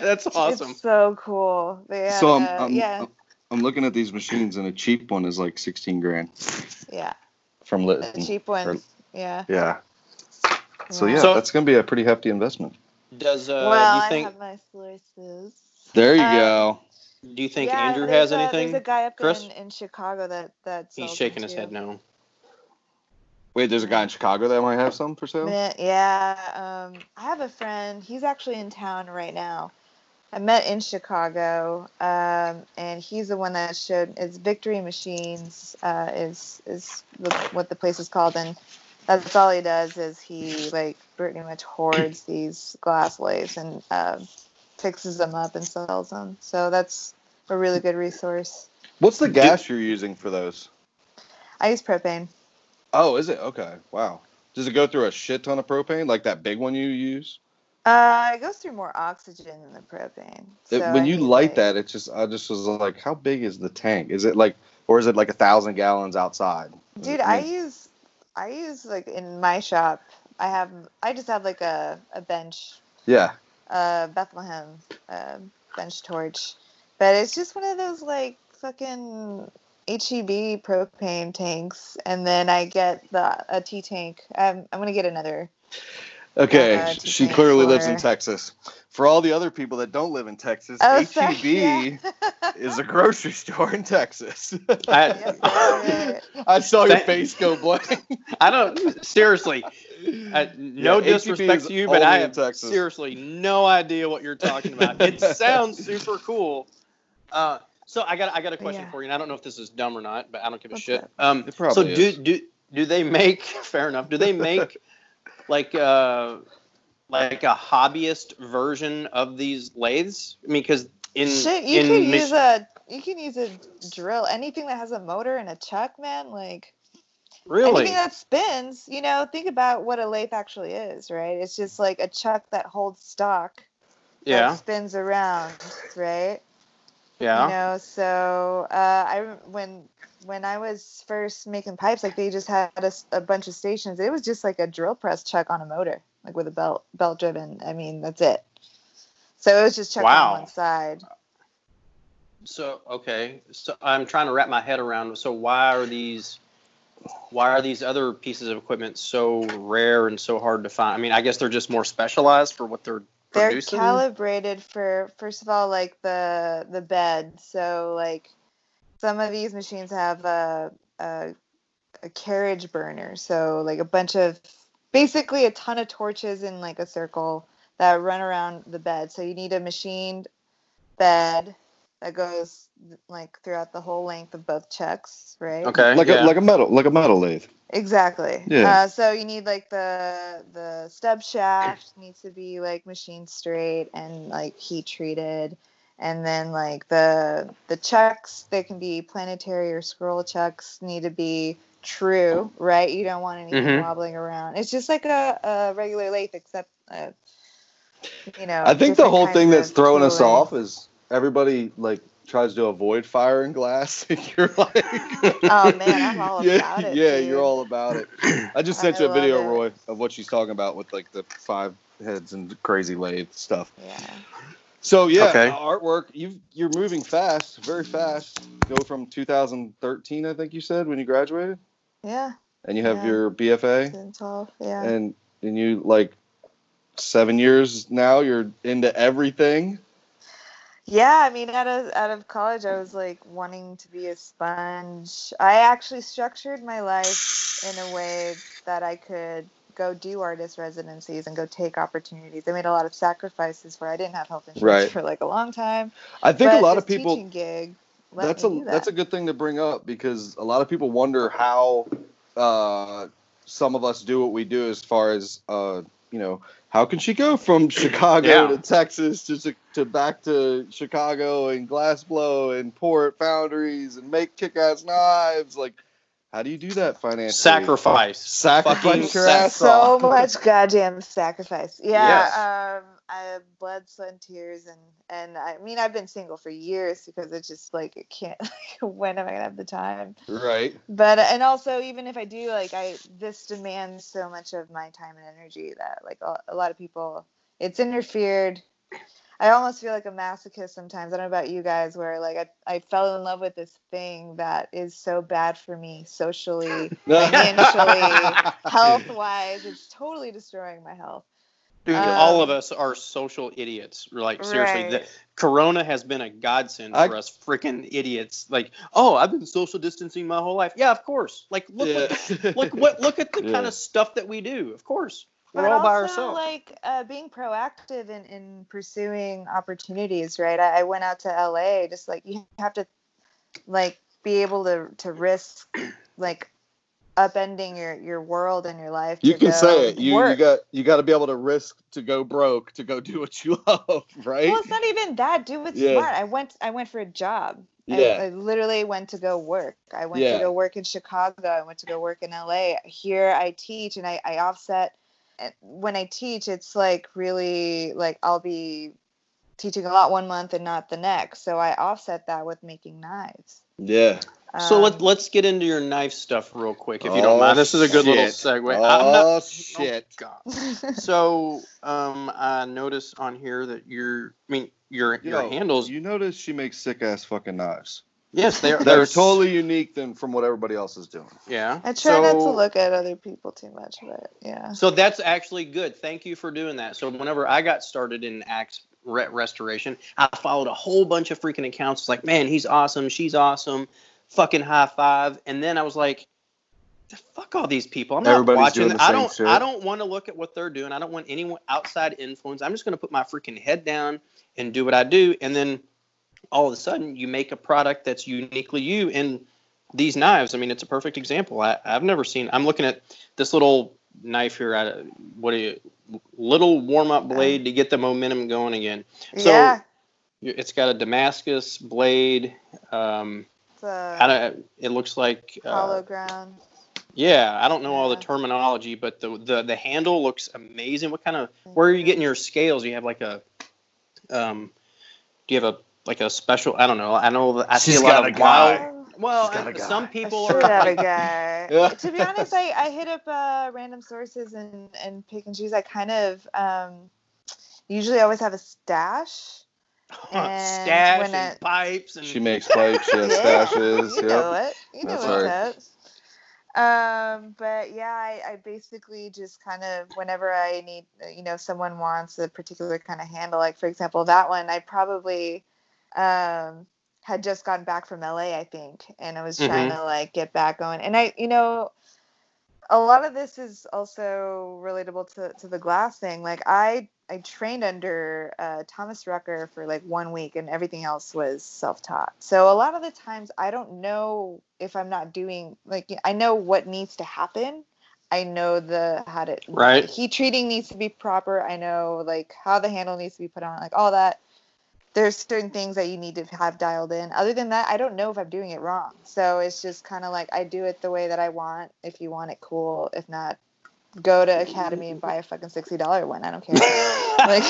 That's awesome.
It's so cool. They had,
so I'm,
uh,
I'm,
yeah,
I'm looking at these machines, and a cheap one is like 16 grand
yeah.
from
The
Litton.
cheap ones. Yeah.
Yeah. So yeah,
So-
that's gonna be a pretty hefty investment.
Does uh,
well,
do you
I have my sources.
There you
Um,
go.
do you think
Yeah,
Andrew has
a,
anything?
There's a guy up
Chris?
in, in Chicago that that
He's shaking his
too.
head no.
Wait, there's a guy in Chicago that might have some for sale.
Yeah, um, I have a friend. He's actually in town right now. I met in Chicago, um, and he's the one that showed. It's Victory Machines uh, is is what the place is called, and that's all he does is he like pretty much hoards these glass lathes and uh, fixes them up and sells them. So that's a really good resource.
What's the gas you're using for those?
I use propane.
Oh, is it okay? Wow. Does it go through a shit ton of propane, like that big one you use?
Uh, it goes through more oxygen than the propane.
It-
So
when
I
you light
like-
that, it just I just was like, how big is the tank? Is it like, or is it like a thousand gallons outside?
Dude, I use I use like in my shop. I have I just have like a, a bench,
yeah.
uh Bethlehem uh, bench torch, but it's just one of those like fucking HEB propane tanks, and then I get the a T tank. I'm I'm gonna get another.
Okay,
Uh,
she
pay
clearly lives in Texas. For all the other people that don't live in Texas,
Oh, [laughs]
HEB
yeah.
is a grocery [laughs] store in Texas.
I, [laughs]
Yes, that's it.
I saw your face go blank.
I don't seriously. Uh, no
Yeah,
disrespect to you, but I
only
have
Texas.
seriously no idea what you're talking about. It sounds super cool. Uh, so I got I got a question
Yeah.
for you, and I don't know if this is dumb or not, but I don't give a
What's
shit. Um,
It
so
probably
do
is.
do do they make [laughs] fair enough? Do they make [laughs] like uh like a hobbyist version of these lathes? I mean, because in
Shit, you
in
could
Mich-
use a you can use a drill. Anything that has a motor and a chuck, man, like
really
anything that spins. You know, think about what a lathe actually is, right? It's just like a chuck that holds stock
yeah
that spins around, right?
Yeah
You know, so uh, I when when I was first making pipes, like they just had a bunch of stations. It was just like a drill press chuck on a motor, like with a belt belt driven. I mean, that's it. So it was just chuck
Wow.
on one side.
So okay, so I'm trying to wrap my head around. So why are these, why are these other pieces of equipment so rare and so hard to find? I mean, I guess they're just more specialized for what they're
They're
producing.
calibrated for first of all, like the the bed. So like some of these machines have a a, a carriage burner. So like a bunch of basically a ton of torches in like a circle that run around the bed. So you need a machined bed that goes like throughout the whole length of both chucks, right?
okay,
like
yeah.
a like a metal like a metal lathe.
Exactly.
Yeah.
Uh, so you need like the the stub shaft [clears throat] needs to be like machined straight and like heat treated, and then like the the chucks they can be planetary or scroll chucks need to be true, right? You don't want anything
Mhm.
wobbling around. It's just like a, a regular lathe except. Uh, you know,
I think the whole thing that's
of
throwing us off is everybody like tries to avoid fire and glass. [laughs] you're like,
Oh, man, I'm all
yeah,
about it,
Yeah,
dude.
you're all about it. I just
I
sent you a video,
it.
Roy, of what she's talking about with like the five heads and crazy lathe stuff.
Yeah.
So yeah,
Okay.
Uh, artwork. You you're moving fast, very fast. Go from 2013, I think you said, when you graduated,
Yeah.
and you have
Yeah.
your BFA,
2012. Yeah.
and and you like seven years now. You're into everything.
Yeah, I mean, out of out of college, I was like wanting to be a sponge. I actually structured my life in a way that I could go do artist residencies and go take opportunities. I made a lot of sacrifices where I didn't have health insurance
Right.
for like a long time.
I think a
but
lot of people.
gig.
That's a
that.
that's a good thing to bring up because a lot of people wonder how uh, some of us do what we do as far as uh, you know how can she go from [laughs] Chicago
Yeah.
to Texas to to back to Chicago and glass blow and pour at foundries and make kick-ass knives like how do you do that financially
Sacrifice.
sacrifice
Fucking
your
so much goddamn sacrifice. Yeah.
Yes.
Um, I blood, sweat, and tears, and and I mean I've been single for years because it's just like it can't. [laughs] Like, when am I gonna have the time?
right
But and also even if I do, like I this demands so much of my time and energy that like a, a lot of people, it's interfered. I almost feel like a masochist sometimes. I don't know about you guys, where like I, I fell in love with this thing that is so bad for me socially, [laughs] financially, [laughs] health wise. It's totally destroying my health.
Dude,
Um,
all of us are social idiots. Like seriously,
Right.
the, Corona has been a godsend
I-
for us freaking idiots. Like, oh, I've been social distancing my whole life. Yeah, of course. Like, look,
yeah.
what, look what, look at the [laughs]
Yeah.
kind of stuff that we do. Of course, we're
but
all by
also,
ourselves.
like uh, being proactive in, in pursuing opportunities, right? I, I went out to LA, just like you have to like be able to to risk like upending your your world and your life.
You can say it. You, you got you got to be able to risk to go broke to go [laughs] do what you love, right?
Well, it's not even that. Do what's
Yeah.
smart. I went. I went for a job. I-
Yeah.
I, literally went to go work. I went
Yeah.
to go work in Chicago. I went to go work in LA. Here I teach and I, I offset. And when I teach, it's like really like I'll be teaching a lot one month and not the next. So I offset that with making knives.
Yeah.
so
Um,
let, let's get into your knife stuff real quick, if you
Oh,
don't mind. This is a good little segue.
Oh
not,
shit.
Oh, God. [laughs] So, um, I noticed on here that your, I mean, your your handles.
You notice she makes sick ass fucking knives.
yes, they're
They're
they're
totally unique than from what everybody else is doing.
Yeah.
I try not to look at other people too much, but yeah.
So that's actually good. Thank you for doing that. So whenever I got started in axe re- restoration, I followed a whole bunch of freaking accounts. It's like, man, he's awesome. She's awesome. Fucking high five. And then I was like, fuck all these people. I'm not
Everybody's
watching. I don't.
shit.
I don't want to look at what they're doing. I don't want anyone outside influence. I'm just going to put my freaking head down and do what I do. And then all of a sudden, you make a product that's uniquely you. And these knives, I mean, it's a perfect example. I, I've never seen. I'm looking at this little knife here. Of, what do you? Little warm up blade to get the momentum going again. So-
yeah.
It's got a Damascus blade. Um,
It's a
I don't, it looks like uh,
hollow ground.
yeah, I don't know all the terminology, but the, the the handle looks amazing. What kind of where are you getting your scales? You have like a um do you have a like a special I don't know. I know that I see
She's
a lot
got
of
a guy.
wild well,
She's got a
I-
guy.
some people are
have a
like,
guy. [laughs]
Yeah.
To be honest, I, I hit up uh, random sources and, and pick and choose. I kind of um, usually always have a stash. [laughs] And
stash
when
and
I-
pipes and
She makes pipes, she has [laughs]
Yeah,
stashes.
You
Yep.
know it. You know
That's
what's
right.
up. Um, but yeah, I, I basically just kind of whenever I need, you know, someone wants a particular kind of handle, like for example, that one, I probably um, had just gotten back from LA, I think, and I was trying to like get back going. And I, you know, a lot of this is also relatable to, to the glass thing. Like I, I trained under uh, Thomas Rucker for like one week, and everything else was self-taught. So a lot of the times, I don't know if I'm not doing like I know what needs to happen. I know the how to
Right.
heat treating needs to be proper. I know like how the handle needs to be put on, like all that. There's certain things that you need to have dialed in. Other than that, I don't know if I'm doing it wrong. So it's just kind of like I do it the way that I want. If you want it, cool. If not, go to Academy and buy a fucking sixty dollar one. I don't care. [laughs] Like-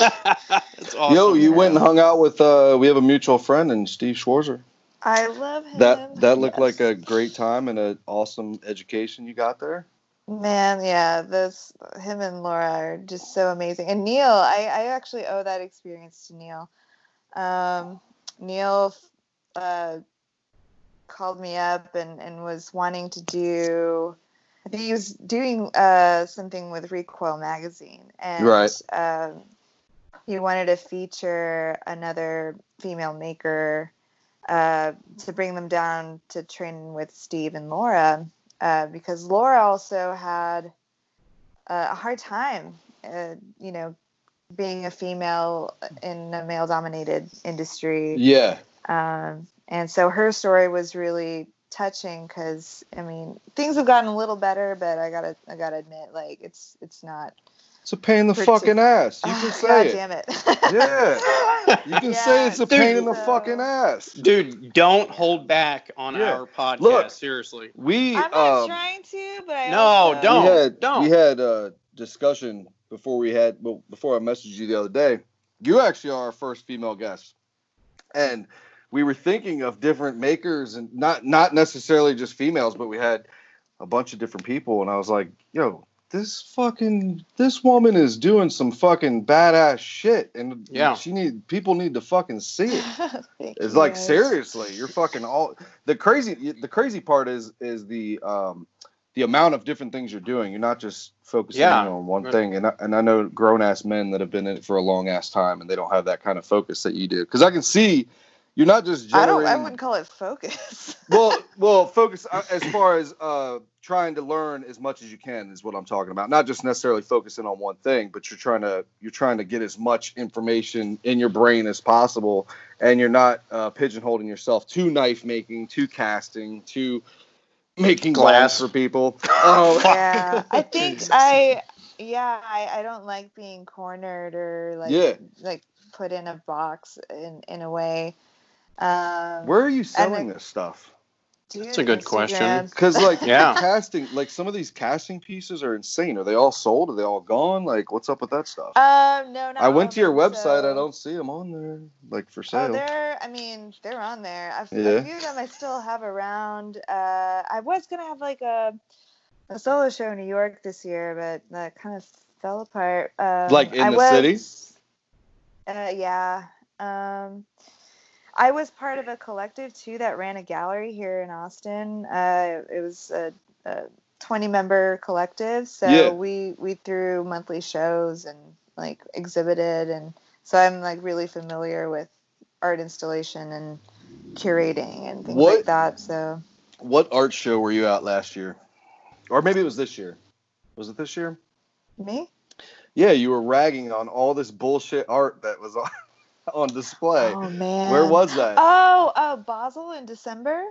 That's awesome.
Yo, you
Yeah.
went and hung out with uh we have a mutual friend and Steve Schwarzer.
I love him.
That that looked like a great time and an awesome education you got there.
Man, yeah, this him and Laura are just so amazing. And Neil, I, I actually owe that experience to Neil. Um, Neil uh, called me up and, and was wanting to do. I think he was doing uh, something with Recoil magazine, and
Right.
um, he wanted to feature another female maker uh, to bring them down to train with Steve and Laura, uh, because Laura also had uh, a hard time, uh, you know, being a female in a male-dominated industry.
Yeah.
Um, and so her story was really touching because I mean things have gotten a little better, but I gotta I gotta admit like it's it's not.
It's a pain in the
Partic-
fucking ass. You can [laughs] say
God
it.
damn it.
Yeah. You can [laughs] say it's a
Dude,
pain in the
so-
fucking ass.
Dude, don't hold back on
Yeah.
our podcast.
Look.
Seriously.
We
I'm not
um,
trying to, but I
No, don't.
we had
don't.
we had a discussion before we had well before I messaged you the other day. You actually are our first female guest, and we were thinking of different makers and not not necessarily just females, but we had a bunch of different people, and I was like, yo. This fucking this woman is doing some fucking badass shit, and
Yeah.
she need people need to fucking see it. [laughs] It's
you
like
guys.
seriously, you're fucking all the crazy. The crazy part is is the um the amount of different things you're doing. You're not just focusing
Yeah.
on one
Right.
thing. And I, and I know grown ass men that have been in it for a long ass time and they don't have that kind of focus that you do. Because I can see you're not just
I don't. I wouldn't call it focus. [laughs]
well, well, focus uh, as far as uh, trying to learn as much as you can is what I'm talking about. Not just necessarily focusing on one thing, but you're trying to you're trying to get as much information in your brain as possible, and you're not uh, pigeonholing yourself to knife making, to casting, to making
Glass.
glass for people. [laughs] Oh,
yeah, I [laughs] think I. Yeah, I, I don't like being cornered or like
Yeah.
like put in a box in in a way. Um,
Where are you selling
then-
this stuff?
Dude,
That's a good question. [laughs]
Because like
Yeah.
casting, like some of these casting pieces are insane. Are they all sold? Are they all gone? Like, what's up with that stuff?
Um, no, not
I went to your
them,
website. I don't see them on there, like for sale.
Oh,
sale.
they're. I mean, they're on there. I've,
Yeah.
A few of them I still have around. Uh, I was gonna have like a a solo show in New York this year, but that kind of fell apart. Um,
Like in
I
the
was,
city?
Uh, yeah. Um, I was part of a collective too that ran a gallery here in Austin. Uh, it was a, a 20 member collective, so
Yeah.
we we threw monthly shows and like exhibited, and so I'm like really familiar with art installation and curating and things
What-
like that. So
What art show were you at last year? Or maybe it was this year. Was it this year?
me?
Yeah, you were ragging on all this bullshit art that was on, [laughs] on display.
Oh man.
Where was that?
Oh, oh, Basel in December.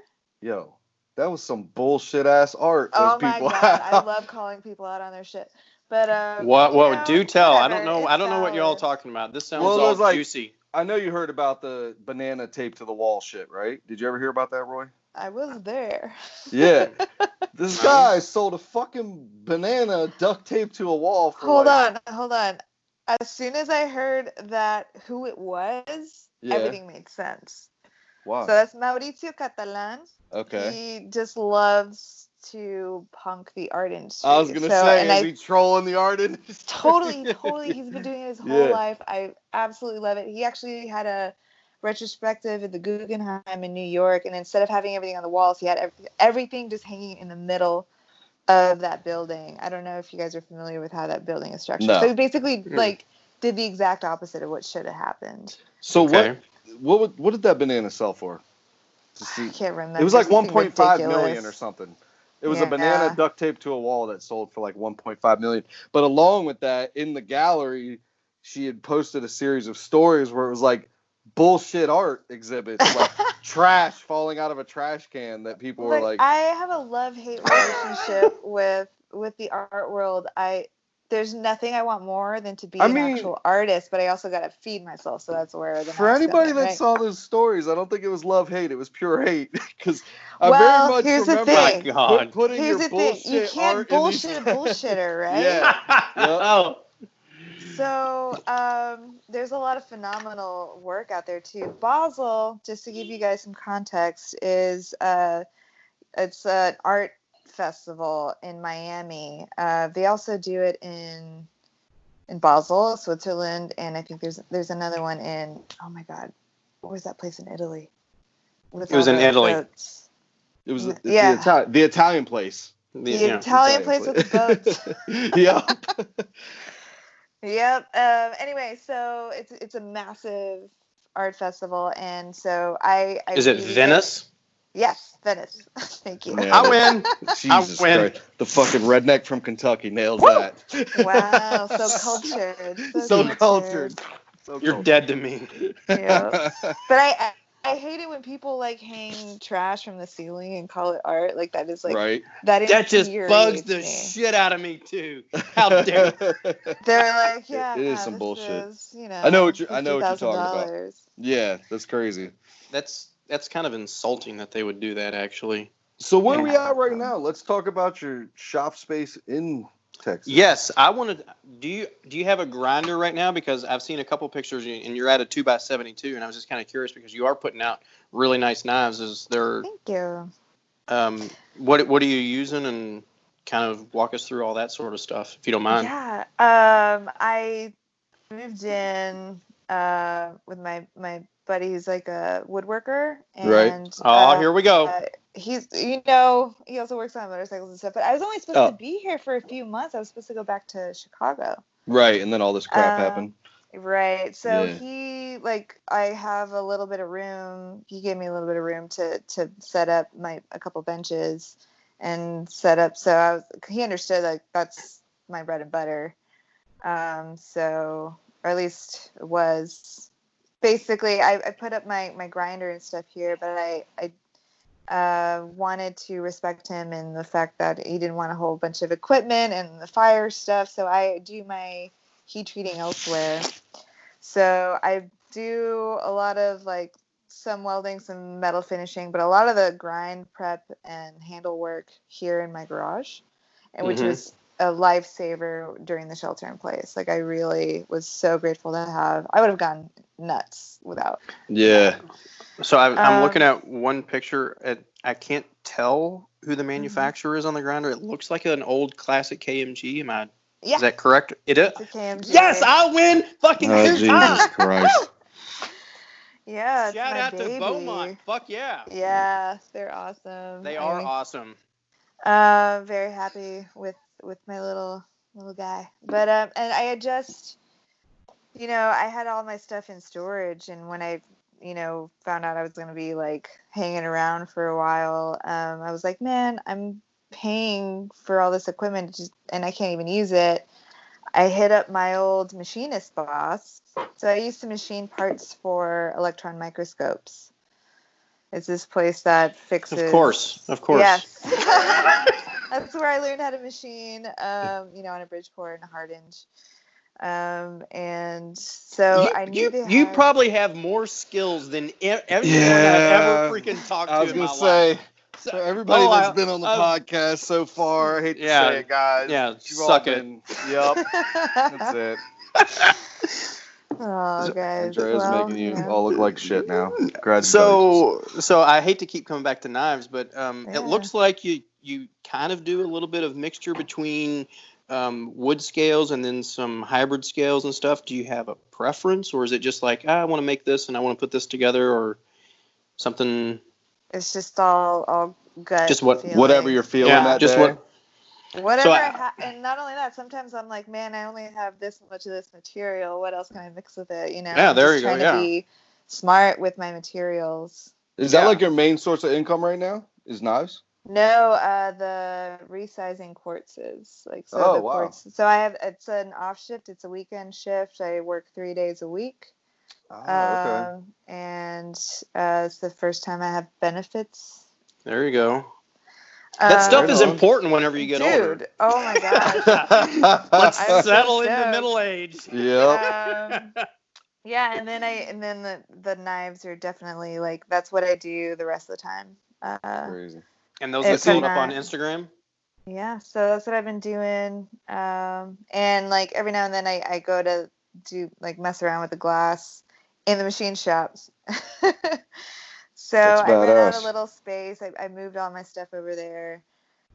Yo, that was some bullshit ass art. Those
Oh my
people
god, I [laughs] love calling people out on their shit. But um,
What?
you
What?
know,
do tell. I don't know.
it's
I don't know what you're all talking about. This sounds
Well,
all
like-
juicy.
I know you heard about the banana taped to the wall shit, right? Did you ever hear about that, Roy?
I was there.
Yeah. [laughs] This guy sold a fucking banana duct taped to a wall for
hold
like,
on, hold on. As soon as I heard that who it was,
Yeah.
everything made sense.
Wow.
So that's Maurizio Cattelan.
okay.
He just loves to punk the art industry.
I was gonna
So-
say, is
I
he trolling the art industry?
totally, [laughs] totally. He's been doing it his whole
Yeah.
life. I absolutely love it. He actually had a retrospective at the Guggenheim in New York, and instead of having everything on the walls, he had ev- everything just hanging in the middle of that building. I don't know if you guys are familiar with how that building is structured.
No.
So basically
Hmm.
like did the exact opposite of what should have happened.
So
Okay.
what? What would, what did that banana sell for? To see-
I can't remember.
It was like 1.5 million or something. It was a banana duct taped to a wall that sold for like 1.5 million. But along with that, in the gallery, she had posted a series of stories where it was like bullshit art exhibits, like [laughs] trash falling out of a trash can that people were
Look,
like,
I have a love hate relationship [laughs] with with the art world. I there's nothing I want more than to be
I
an
mean-
actual artist, but I also gotta feed myself, so that's where the
for anybody
coming,
that
right?
saw those stories, I don't think it was love hate. It was pure hate [laughs] because I
Well,
very much
here's the thing.
Put- putting
Here's
your
the thing: you can't
art in these-
bullshit a bullshitter, right?
Yeah.
oh.
So um, there's a lot of phenomenal work out there too. Basel, just to give you guys some context, is uh, it's an art festival in Miami. Uh, they also do it in in Basel, Switzerland, and I think there's there's another one in oh my god, what was that place in Italy? With
It was in Italy.
boats?
It was the,
Yeah.
the, Itali- the Italian place.
The,
The
you know,
Italian place with the [laughs] boats. [laughs]
yep. [laughs]
Yep. Um, anyway, so it's it's a massive art festival, and so I. I
is it
really-
Venice?
Yes, Venice. [laughs] Thank you.
Yeah.
I win. [laughs]
Jesus
win.
Christ. The fucking redneck from Kentucky nails that.
Wow, so [laughs] cultured. So,
So cultured. So
You're
cultured.
dead to me.
Yeah. But I, I I hate it when people like hang trash from the ceiling and call it art. Like that is like
right?
that
That just bugs the
me.
shit out of me too. [laughs] How dare?
They're like, yeah,
It is
no,
some
this
bullshit.
is, you know,
I know what you're- I know what you're talking about. yeah, that's crazy.
That's that's kind of insulting that they would do that. Actually.
So where are
we
at right now? Let's talk about your shop space in Texas.
Yes, I wanted. Do you do you have a grinder right now? Because I've seen a couple pictures and you're at a two by seventy two, and I was just kind of curious because you are putting out really nice knives. Is there
Thank you.
um what what are you using and kind of walk us through all that sort of stuff if you don't mind.
Yeah. Um, I moved in uh, with my my buddy who's like a woodworker, and
Right.
Oh,
uh,
here we go.
uh, he's you know he also works on motorcycles and stuff. But I was only supposed
Oh.
to be here for a few months. I was supposed to go back to Chicago.
Right, and then all this crap
Uh,
happened.
Right. So
Yeah.
he like I have a little bit of room. He gave me a little bit of room to to set up my a couple benches and set up. So I was he understood like that's my bread and butter. Um so or at least it was basically I, I put up my my grinder and stuff here, but I I uh, wanted to respect him and the fact that he didn't want a whole bunch of equipment and the fire stuff. So I do my heat treating elsewhere. So I do a lot of like some welding, some metal finishing, but a lot of the grind prep and handle work here in my garage, and which
Mhm.
was a lifesaver during the shelter in place. Like I really was so grateful to have. I would have gone nuts without.
Yeah.
So I, I'm
Um,
looking at one picture. At, I can't tell who the manufacturer is on the grinder. It looks like an old classic KMG. Am I?
Yeah,
Is that correct? It is.
it's a KMG.
Yes, I win. Fucking
Oh,
two
Jesus
times. [laughs]
Christ.
Yeah,
Shout out
baby.
to Beaumont. Fuck yeah.
Yeah, they're awesome.
They
I
are
mean,
awesome.
Uh, very happy with with my little little guy. But um, and I had just, you know, I had all my stuff in storage, and when I, you know, found out I was gonna be like hanging around for a while, um, I was like, man, I'm paying for all this equipment, just, and I can't even use it. I hit up my old machinist boss. So I used to machine parts for electron microscopes. It's this place that fixes.
Of course. Of course.
Yes. [laughs] That's where I learned how to machine, [laughs] um, you know, on a Bridgeport and a Hardinge. Um, and so
you,
I knew
you,
they
you probably have more skills than everyone
Yeah.
I've ever freaking talked to.
I
to
was
in
gonna say,
life.
so everybody
Oh,
that's
I-
been on the
I-
podcast so far, I hate to
Yeah.
say it, guys.
Yeah,
you've
suck it.
been- Yep, that's [laughs] it.
oh, guys.
Andrea's
well,
making you
know.
all look like shit now. Congratulations.
So, so I hate to keep coming back to knives, but um,
Yeah.
it looks like you you kind of do a little bit of mixture between um, wood scales and then some hybrid scales and stuff. Do you have a preference, or is it just like ah, I want to make this and I want to put this together, or something?
It's just all all gut.
Just what-
feeling.
whatever you're feeling
Yeah,
that
just
day.
what-
Whatever
So
I,
I-
ha- and not only that, sometimes I'm like, man, I only have this much of this material. What else can I mix with it? You know?
Yeah,
I'm
there
just
you go,
Trying
yeah.
to be smart with my materials.
Is that
Yeah.
like your main source of income right now? Is knives?
No, uh, the resizing quartzes. Like so
Oh,
the
wow.
quartz. So I have it's an off shift. It's a weekend shift. I work three days a week.
Oh, okay.
Um, and uh, it's the first time I have benefits.
There you go. That
Um,
stuff is important whenever you get
dude,
older.
oh my gosh. [laughs]
Let's settle into
stoked.
middle age.
yep.
um, yeah, and then I and then the the knives are definitely like that's what I do the rest of the time. Uh,
Crazy.
And those
It's
that come up on Instagram.
yeah, so that's what I've been doing. Um, and like every now and then I I go to do like mess around with the glass in the machine shops. [laughs] so I rent out
badass.
a little space. I, I moved all my stuff over there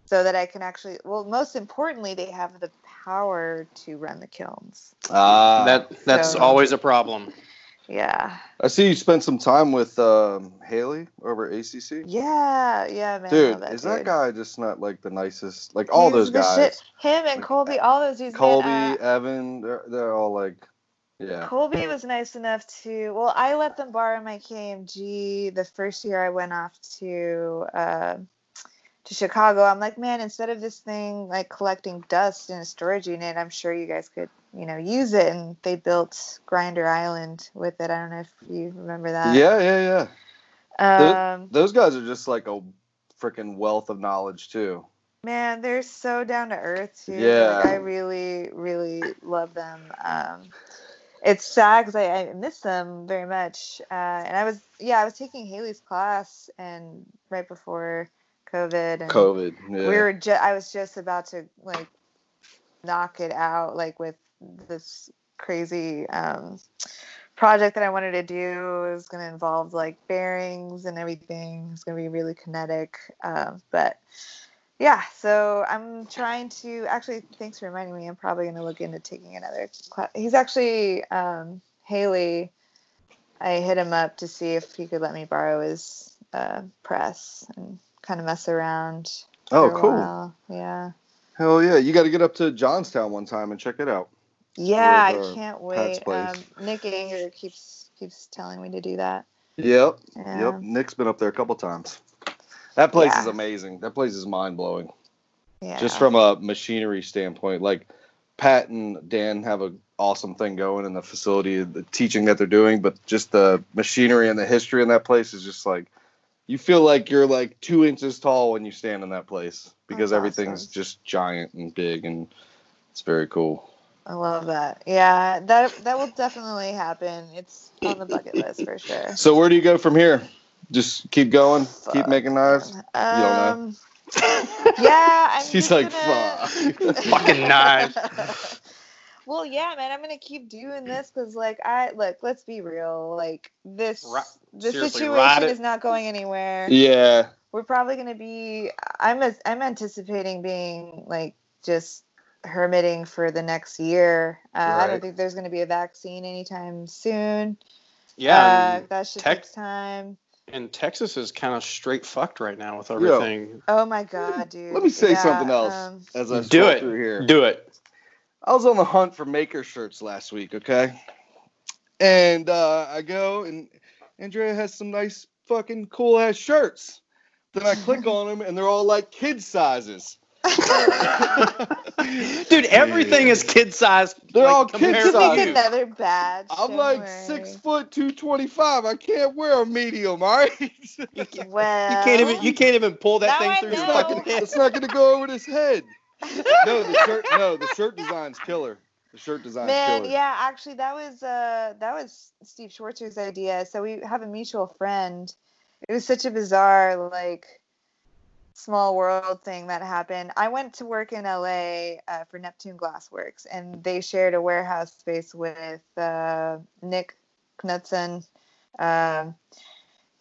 so that I can actually. Well, most importantly, they have the power to run the kilns.
Ah,
that that's
so-
always a problem.
Yeah.
I see you spent some time with um, Haley over at ACC.
Yeah, yeah, man.
Dude,
that
is that guy just not like the nicest? Like all
He's
those guys,
shit. Him and
Like,
Colby, all those dudes. man,
Colby,
uh,
Evan, they're, they're all like, yeah.
Colby was nice enough to. Well, I let them borrow my KMG the first year I went off to uh, to Chicago. I'm like, man, instead of this thing like collecting dust in a storage unit, I'm sure you guys could, you know, use it. And they built Grinder Island with it. I don't know if you remember that.
Yeah, yeah, yeah.
Um,
Those guys are just like a freaking wealth of knowledge too.
Man, they're so down to earth too.
Yeah.
Like, I really, really love them. Um, it's sad because I, I miss them very much. Uh, and I was, yeah, I was taking Haley's class and right before COVID, and
COVID. Yeah.
we were, ju- I was just about to like knock it out, like with this crazy um, project that I wanted to do. It was going to involve like bearings and everything. It's going to be really kinetic, um, but yeah. So I'm trying to actually. Thanks for reminding me. I'm probably going to look into taking another class. He's actually um, Haley. I hit him up to see if he could let me borrow his uh, press and kind of mess around.
oh, cool.
Yeah.
Hell yeah. You got to get up to Johnstown one time and check it out.
Yeah, I can't wait. Um, Nick Anger keeps keeps telling me to do that.
Yep.
Yeah.
Yep. Nick's been up there a couple times. That place is amazing. That place is mind blowing.
Yeah.
Just from a machinery standpoint, like Pat and Dan have a awesome thing going in the facility, the teaching that they're doing, but just the machinery and the history in that place is just like you feel like you're like two inches tall when you stand in that place because
That's
everything's
awesome.
just giant and big and it's very cool.
I love that. Yeah, that that will definitely happen. It's on the bucket list for sure.
So where do you go from here? Just keep going, keep making knives.
man.
know.
Um, yeah, I'm
She's like,
gonna...
"Fuck." [laughs]
Fucking knives. [laughs]
well, yeah, man, I'm gonna keep doing this because, like, I look. Let's be real. Like this,
Ri-
this situation is not going anywhere.
Yeah.
we're probably going to be i'm as, i'm anticipating being like just hermiting for the next year uh, i don't think there's going to be a vaccine anytime soon
Yeah,
uh,
and,
that should
tech-
take time
and Texas is kind of straight fucked right now with
Yo.
everything.
oh my god dude
Let me say
Yeah,
something else
um,
as I
Do it.
through here.
Do it.
I was on the hunt for maker shirts last week, okay? And uh, I go and Andrea has some nice fucking cool ass shirts. Then I click [laughs] on them and they're all like kid sizes.
Dude, everything is kid sized.
They're all kid
you
size.
another badge
I'm
don't
like
worry.
six foot two twenty five. I can't wear a medium, all right?
You [laughs] can't,
well
you can't even you can't even pull that thing
I
through your
know.
fucking head.
it's not gonna go over his head. [laughs] No, the shirt no, the shirt design's killer. The shirt design's
Man,
killer.
yeah, actually, that was uh, that was Steve Schwarzer's idea. So we have a mutual friend. It was such a bizarre, like, small world thing that happened. I went to work in LA uh, for Neptune Glassworks, and they shared a warehouse space with uh, Nick Knudsen, um,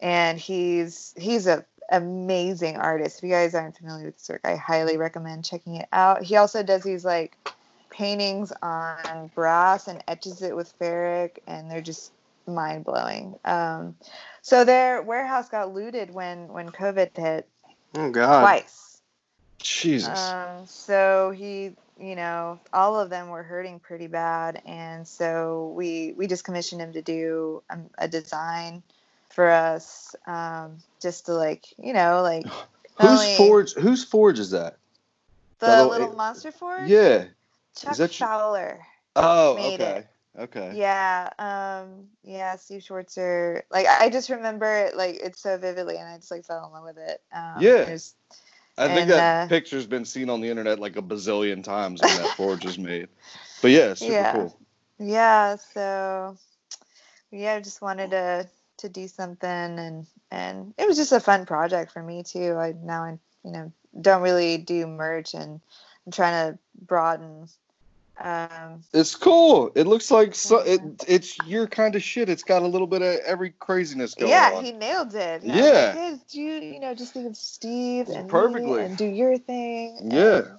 and he's he's a amazing artist. If you guys aren't familiar with his work, I highly recommend checking it out. He also does these like paintings on brass and etches it with ferric, and they're just mind blowing. Um, so their warehouse got looted when when COVID hit
Oh god.
twice.
Jesus.
Um, so he, you know, all of them were hurting pretty bad, and so we we just commissioned him to do um, a design for us, um, just to like, you know, like [sighs]
whose forge whose forge is that?
the
the
little,
little-
monster forge.
Yeah.
Chuck
that you-
Fowler.
Oh,
Made
okay.
it.
Okay.
Yeah, um, yeah, Steve Schwarzer. Like I just remember it like it's so vividly, and I just like fell in love with it. Um,
Yeah. I think
And,
that
uh,
picture's been seen on the internet like a bazillion times when that forge is made. But yeah, super
Yeah.
cool.
Yeah, so yeah, I just wanted to to do something, and and it was just a fun project for me too. I now I you know don't really do merch, and I'm trying to broaden. Um,
It's cool. It looks like so, it, it's your kind of shit. It's got a little bit of every craziness going
yeah,
on.
he nailed it. I was
Yeah.
like, hey, do you you know just think of Steve and me
Perfectly.
and do your thing.
Yeah.
and-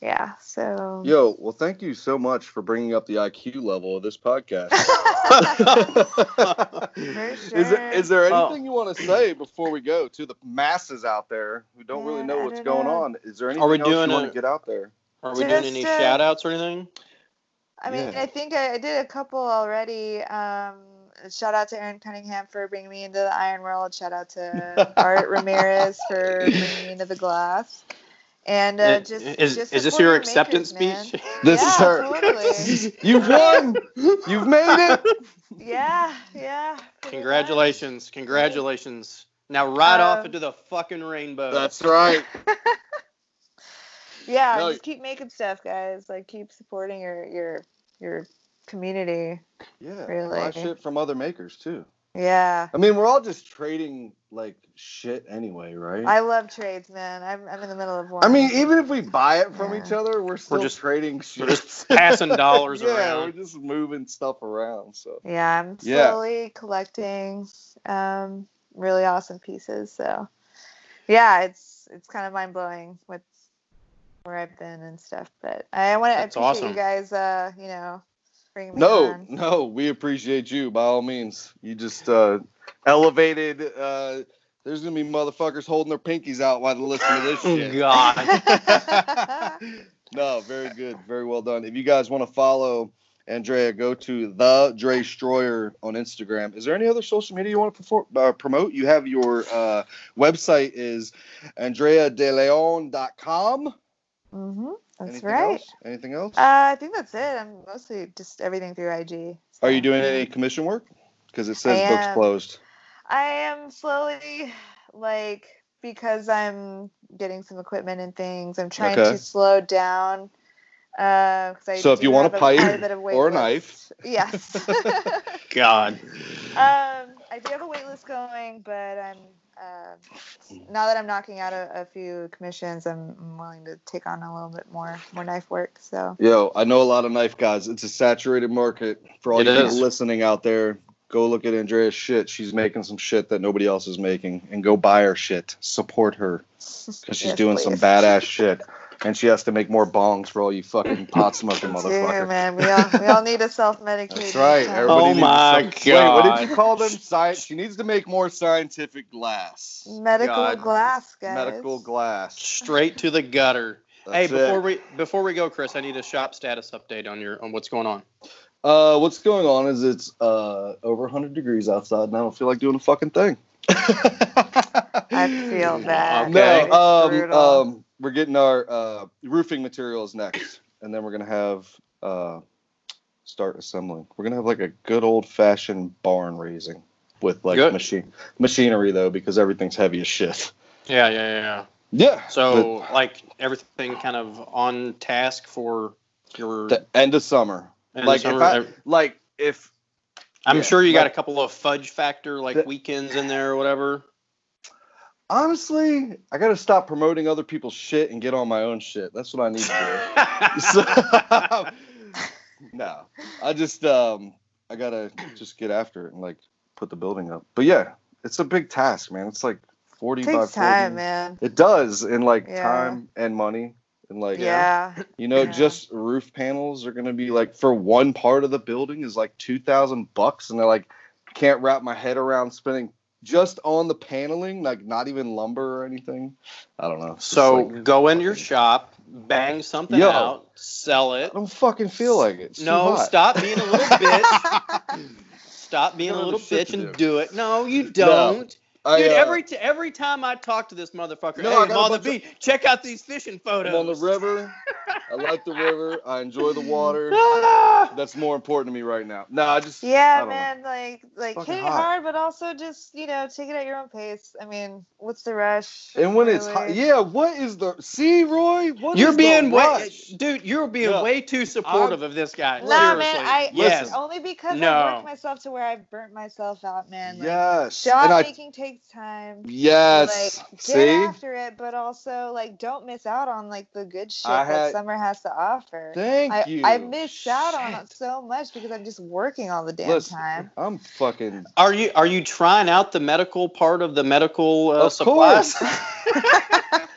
yeah. So.
Yo, well, thank you so much for bringing up the IQ level of this podcast. [laughs] [laughs]
For
Is, there, is there
Well-
anything you want to say before we go to the masses out there who don't really know what's
don't
going
know.
on? Is there anything
Are we
else you
doing
want to get out there?
Are we doing any
Just, uh,
shout outs or anything?
I mean,
Yeah.
I think I, I did a couple already. Um, shout out to Aaron Cunningham for bringing me into the iron world. Shout out to [laughs] Art Ramirez for bringing me into the glass. And uh,
I-
just
is
just
is this your acceptance
makers,
speech?
man.
This
Yeah,
is her.
absolutely. [laughs]
You've won. You've made it.
Yeah, yeah. pretty
Congratulations, congratulations. Now ride off
Um,
into the fucking rainbow.
That's right. [laughs]
much. Yeah,
No,
just keep making stuff, guys. Like keep supporting your your your community.
Yeah.
Really.
Buy shit from other makers too.
Yeah.
I mean, we're all just trading like shit anyway, right?
I love trades, man. I'm, I'm in the middle of one.
I mean, even if we buy it from
Yeah.
each other, we're still we're
just-
trading shit.
We're just passing dollars [laughs]
yeah,
around.
we're just moving stuff around. So
Yeah, I'm
Yeah.
slowly collecting um, really awesome pieces. So, yeah, it's it's kind of mind blowing with where I've been and stuff. But I want to
That's
appreciate
awesome.
you guys. Uh, you know, bringing me
no,
on.
no, we appreciate you by all means. You just uh, elevated. Uh, there's gonna be motherfuckers holding their pinkies out while they listen to this
Oh, [laughs]
shit.
God. [laughs]
no, very good, very well done. If you guys want to follow Andrea, go to the DreStroyer on Instagram. Is there any other social media you want to perform, uh, promote? You have your uh, website is andreadeleon.com.
hmm That's
Anything
right.
Else? Anything else?
Uh, I think that's it. I'm mostly just everything through IG.
Are you doing any commission work? Because it says books closed.
I am slowly like because I'm getting some equipment and things. I'm trying
Okay.
to slow down. Uh,
So if you want a pipe
of
or a knife.
yes. [laughs]
God. [laughs]
um, I do have a waitlist going, but I'm uh, now that I'm knocking out a, a few commissions, I'm, I'm willing to take on a little bit more more knife work. So
Yo, I know a lot of knife guys. It's a saturated market for all
It
you people
is.
listening out there. Go look at Andrea's shit. She's making some shit that nobody else is making, and go buy her shit. Support her [laughs] because she's
Yes,
doing some badass shit, and she has to make more bongs for all you fucking pot smoking
Too,
motherfuckers.
man, we all we all need to self medicate.
That's right. Everybody
Oh my
some- Wait, what did you call them? Science. She needs to make more scientific glass.
Medical
God.
glass, guys.
Medical glass.
Straight to the gutter. hey, before
it.
we before we go, Chris, I need a shop status update on your on what's going on.
Uh, what's going on is it's uh over 100 degrees outside, and I don't feel like doing a fucking thing. [laughs]
I feel that. [laughs]
Okay.
No, um, um, we're getting our uh, roofing materials next, and then we're gonna have uh, start assembling. We're gonna have like a good old fashioned barn raising with like
Good.
machine machinery though, because everything's heavy as shit.
Yeah, yeah, yeah.
Yeah.
So like everything kind of on task for your.
the, end of summer,
end of
like if
summer.
I, like if
I'm
yeah,
sure you got a couple of fudge factor like
The-
weekends in there or whatever.
Honestly, I gotta stop promoting other people's shit and get on my own shit. That's what I need to do. so, [laughs] no, I just um I gotta just get after it and like put the building up. But yeah, it's a big task, man. It's like forty
It
by
takes
40.
time, man.
It does, and like
Yeah.
time and money, and like
Yeah.
you know,
Yeah.
just roof panels are gonna be like for one part of the building is like two thousand bucks, and they're like can't wrap my head around spending just on the paneling, like not even lumber or anything. I don't know.
So
like-
go in your shop, bang something
Yo.
out, sell it.
I don't fucking feel like it. It's too
No,
hot.
stop being a little [laughs] bitch. Stop being a little bitch and
do.
do it. No, you don't.
I,
Dude,
uh,
every t- every time I talk to this motherfucker,
No,
hey,
I
I'm on the
bunch
beach. Check out these fishing photos.
I'm on the river. I like the river. I enjoy the water. [laughs]
Ah!
That's more important to me right now. No, I just I
Yeah,
don't know.
man. Like, like
Fucking
hitting
hot.
hard, but also just you know take it at your own pace. I mean, what's the rush?
And when it's hot, yeah. What is the see, Roy? What
You're
is
being
the
way, dude. You're being
No,
way too supportive of this guy.
Nah,
Seriously.
man. I
yes.
Listen.
only because
No.
I worked myself to where I've burnt myself out, man. Like,
Yes.
Shot
and I
making takes time.
yes.
Like, get
see,
after it, but also like don't miss out on like the good shit
I
that
had-
summer has to offer.
thank
I,
you.
I miss out on it so much because I'm just working all the damn
Listen,
time.
I'm fucking.
Are you are you trying out the medical part of the medical uh,
of
supplies?
course. [laughs]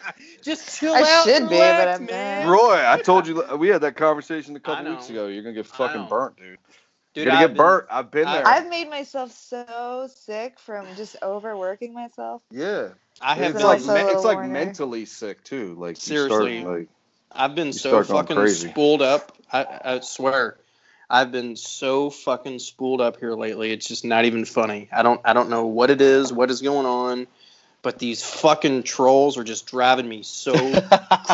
Just chill
I
out.
should
and
be, but I'm
man.
not.
Roy, I told you we had that conversation a couple weeks ago. You're gonna get fucking burnt, dude.
Dude,
You're gonna
I've
get
been-
burnt. I've been
I-
there.
I've made myself so sick from just overworking myself.
yeah.
I have
it's like me- it's like
Warner.
mentally sick too. Like
Seriously.
start, like
I've been so fucking
crazy.
spooled up. I, I swear, I've been so fucking spooled up here lately. It's just not even funny. I don't I don't know what it is, what is going on, but these fucking trolls are just driving me so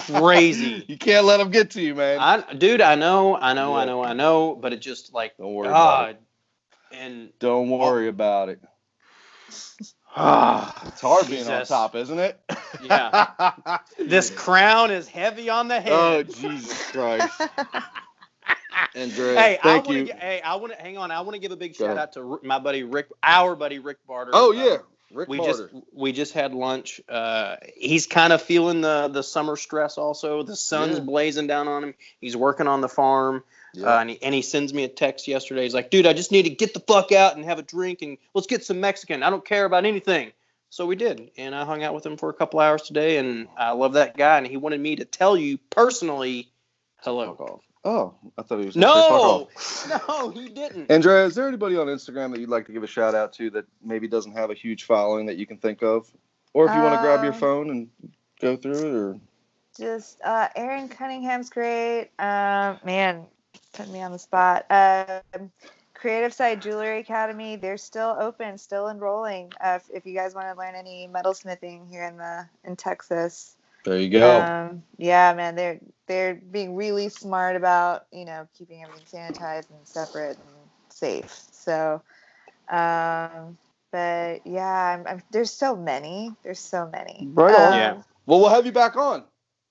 crazy. [laughs]
You can't let them get to you, man.
I, dude, I know, I know, I know, I know, but it just like
Don't worry about it.
And
Don't worry about it.
ah, [sighs]
It's hard being on top, isn't it?
Yeah. [laughs] this crown is heavy on the head.
oh Jesus Christ, [laughs] Andrea.
Hey, I
thank
want
you.
Hey, I want to hang on. I want to give a big
Go
shout
ahead.
out to my buddy Rick, our buddy Rick Barter.
oh
Uh,
yeah, Rick
we
Barter.
just we just had lunch. Uh, he's kind of feeling the the summer stress. Also, the sun's
Yeah.
blazing down on him. He's working on the farm,
Yeah.
uh, and he and he sends me a text yesterday. He's like, "Dude, I just need to get the fuck out and have a drink, and let's get some Mexican. I don't care about anything." So we did, and I hung out with him for a couple hours today, and I love that guy. And he wanted me to tell you personally, hello.
Fuck off. Oh, I thought he was. gonna say
No, no, he didn't.
Andrea, is there anybody on Instagram that you'd like to give a shout out to that maybe doesn't have a huge following that you can think of? Or if you want to grab your
Um,
phone and go through it, or
Just uh, Aaron Cunningham's great. Um, man, put me on the spot. Um, Creative Side Jewelry Academy, they're still open, still enrolling. Uh, if, if you guys want to learn any metalsmithing here in the in Texas,
there you go.
um, yeah, man, they're they're being really smart about you know keeping everything sanitized and separate and safe. So, um, but yeah, I'm, I'm, there's so many. There's so many.
Right on.
Yeah.
Um,
well, we'll have you back on.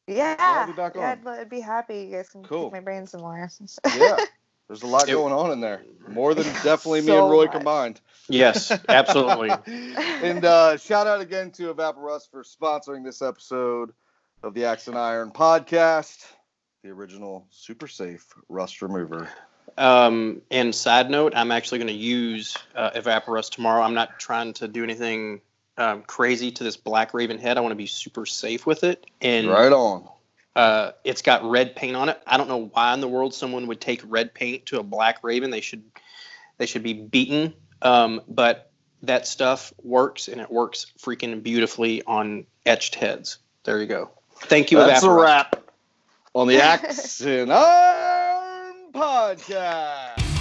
yeah,
be back
yeah. I'd, I'd be happy. You guys can
Cool.
pick my brain some more.
Yeah. [laughs] There's a lot
It-
going on in there. More than [laughs] definitely me and Roy
much.
combined.
Yes, absolutely. [laughs]
and uh, shout out again to Evaporust for sponsoring this episode of the Axe and Iron podcast, the original super safe rust remover.
Um, and side note, I'm actually going to use uh, Evaporust tomorrow. I'm not trying to do anything um, crazy to this Black Raven head. I want to be super safe with it. And
Right on.
Uh, it's got red paint on it. I don't know why in the world someone would take red paint to a Black Raven. They should they should be beaten. Um, but that stuff works, and it works freaking beautifully on etched heads. There you go. Thank you,
That's a wrap on the [laughs] Axe and Iron podcast.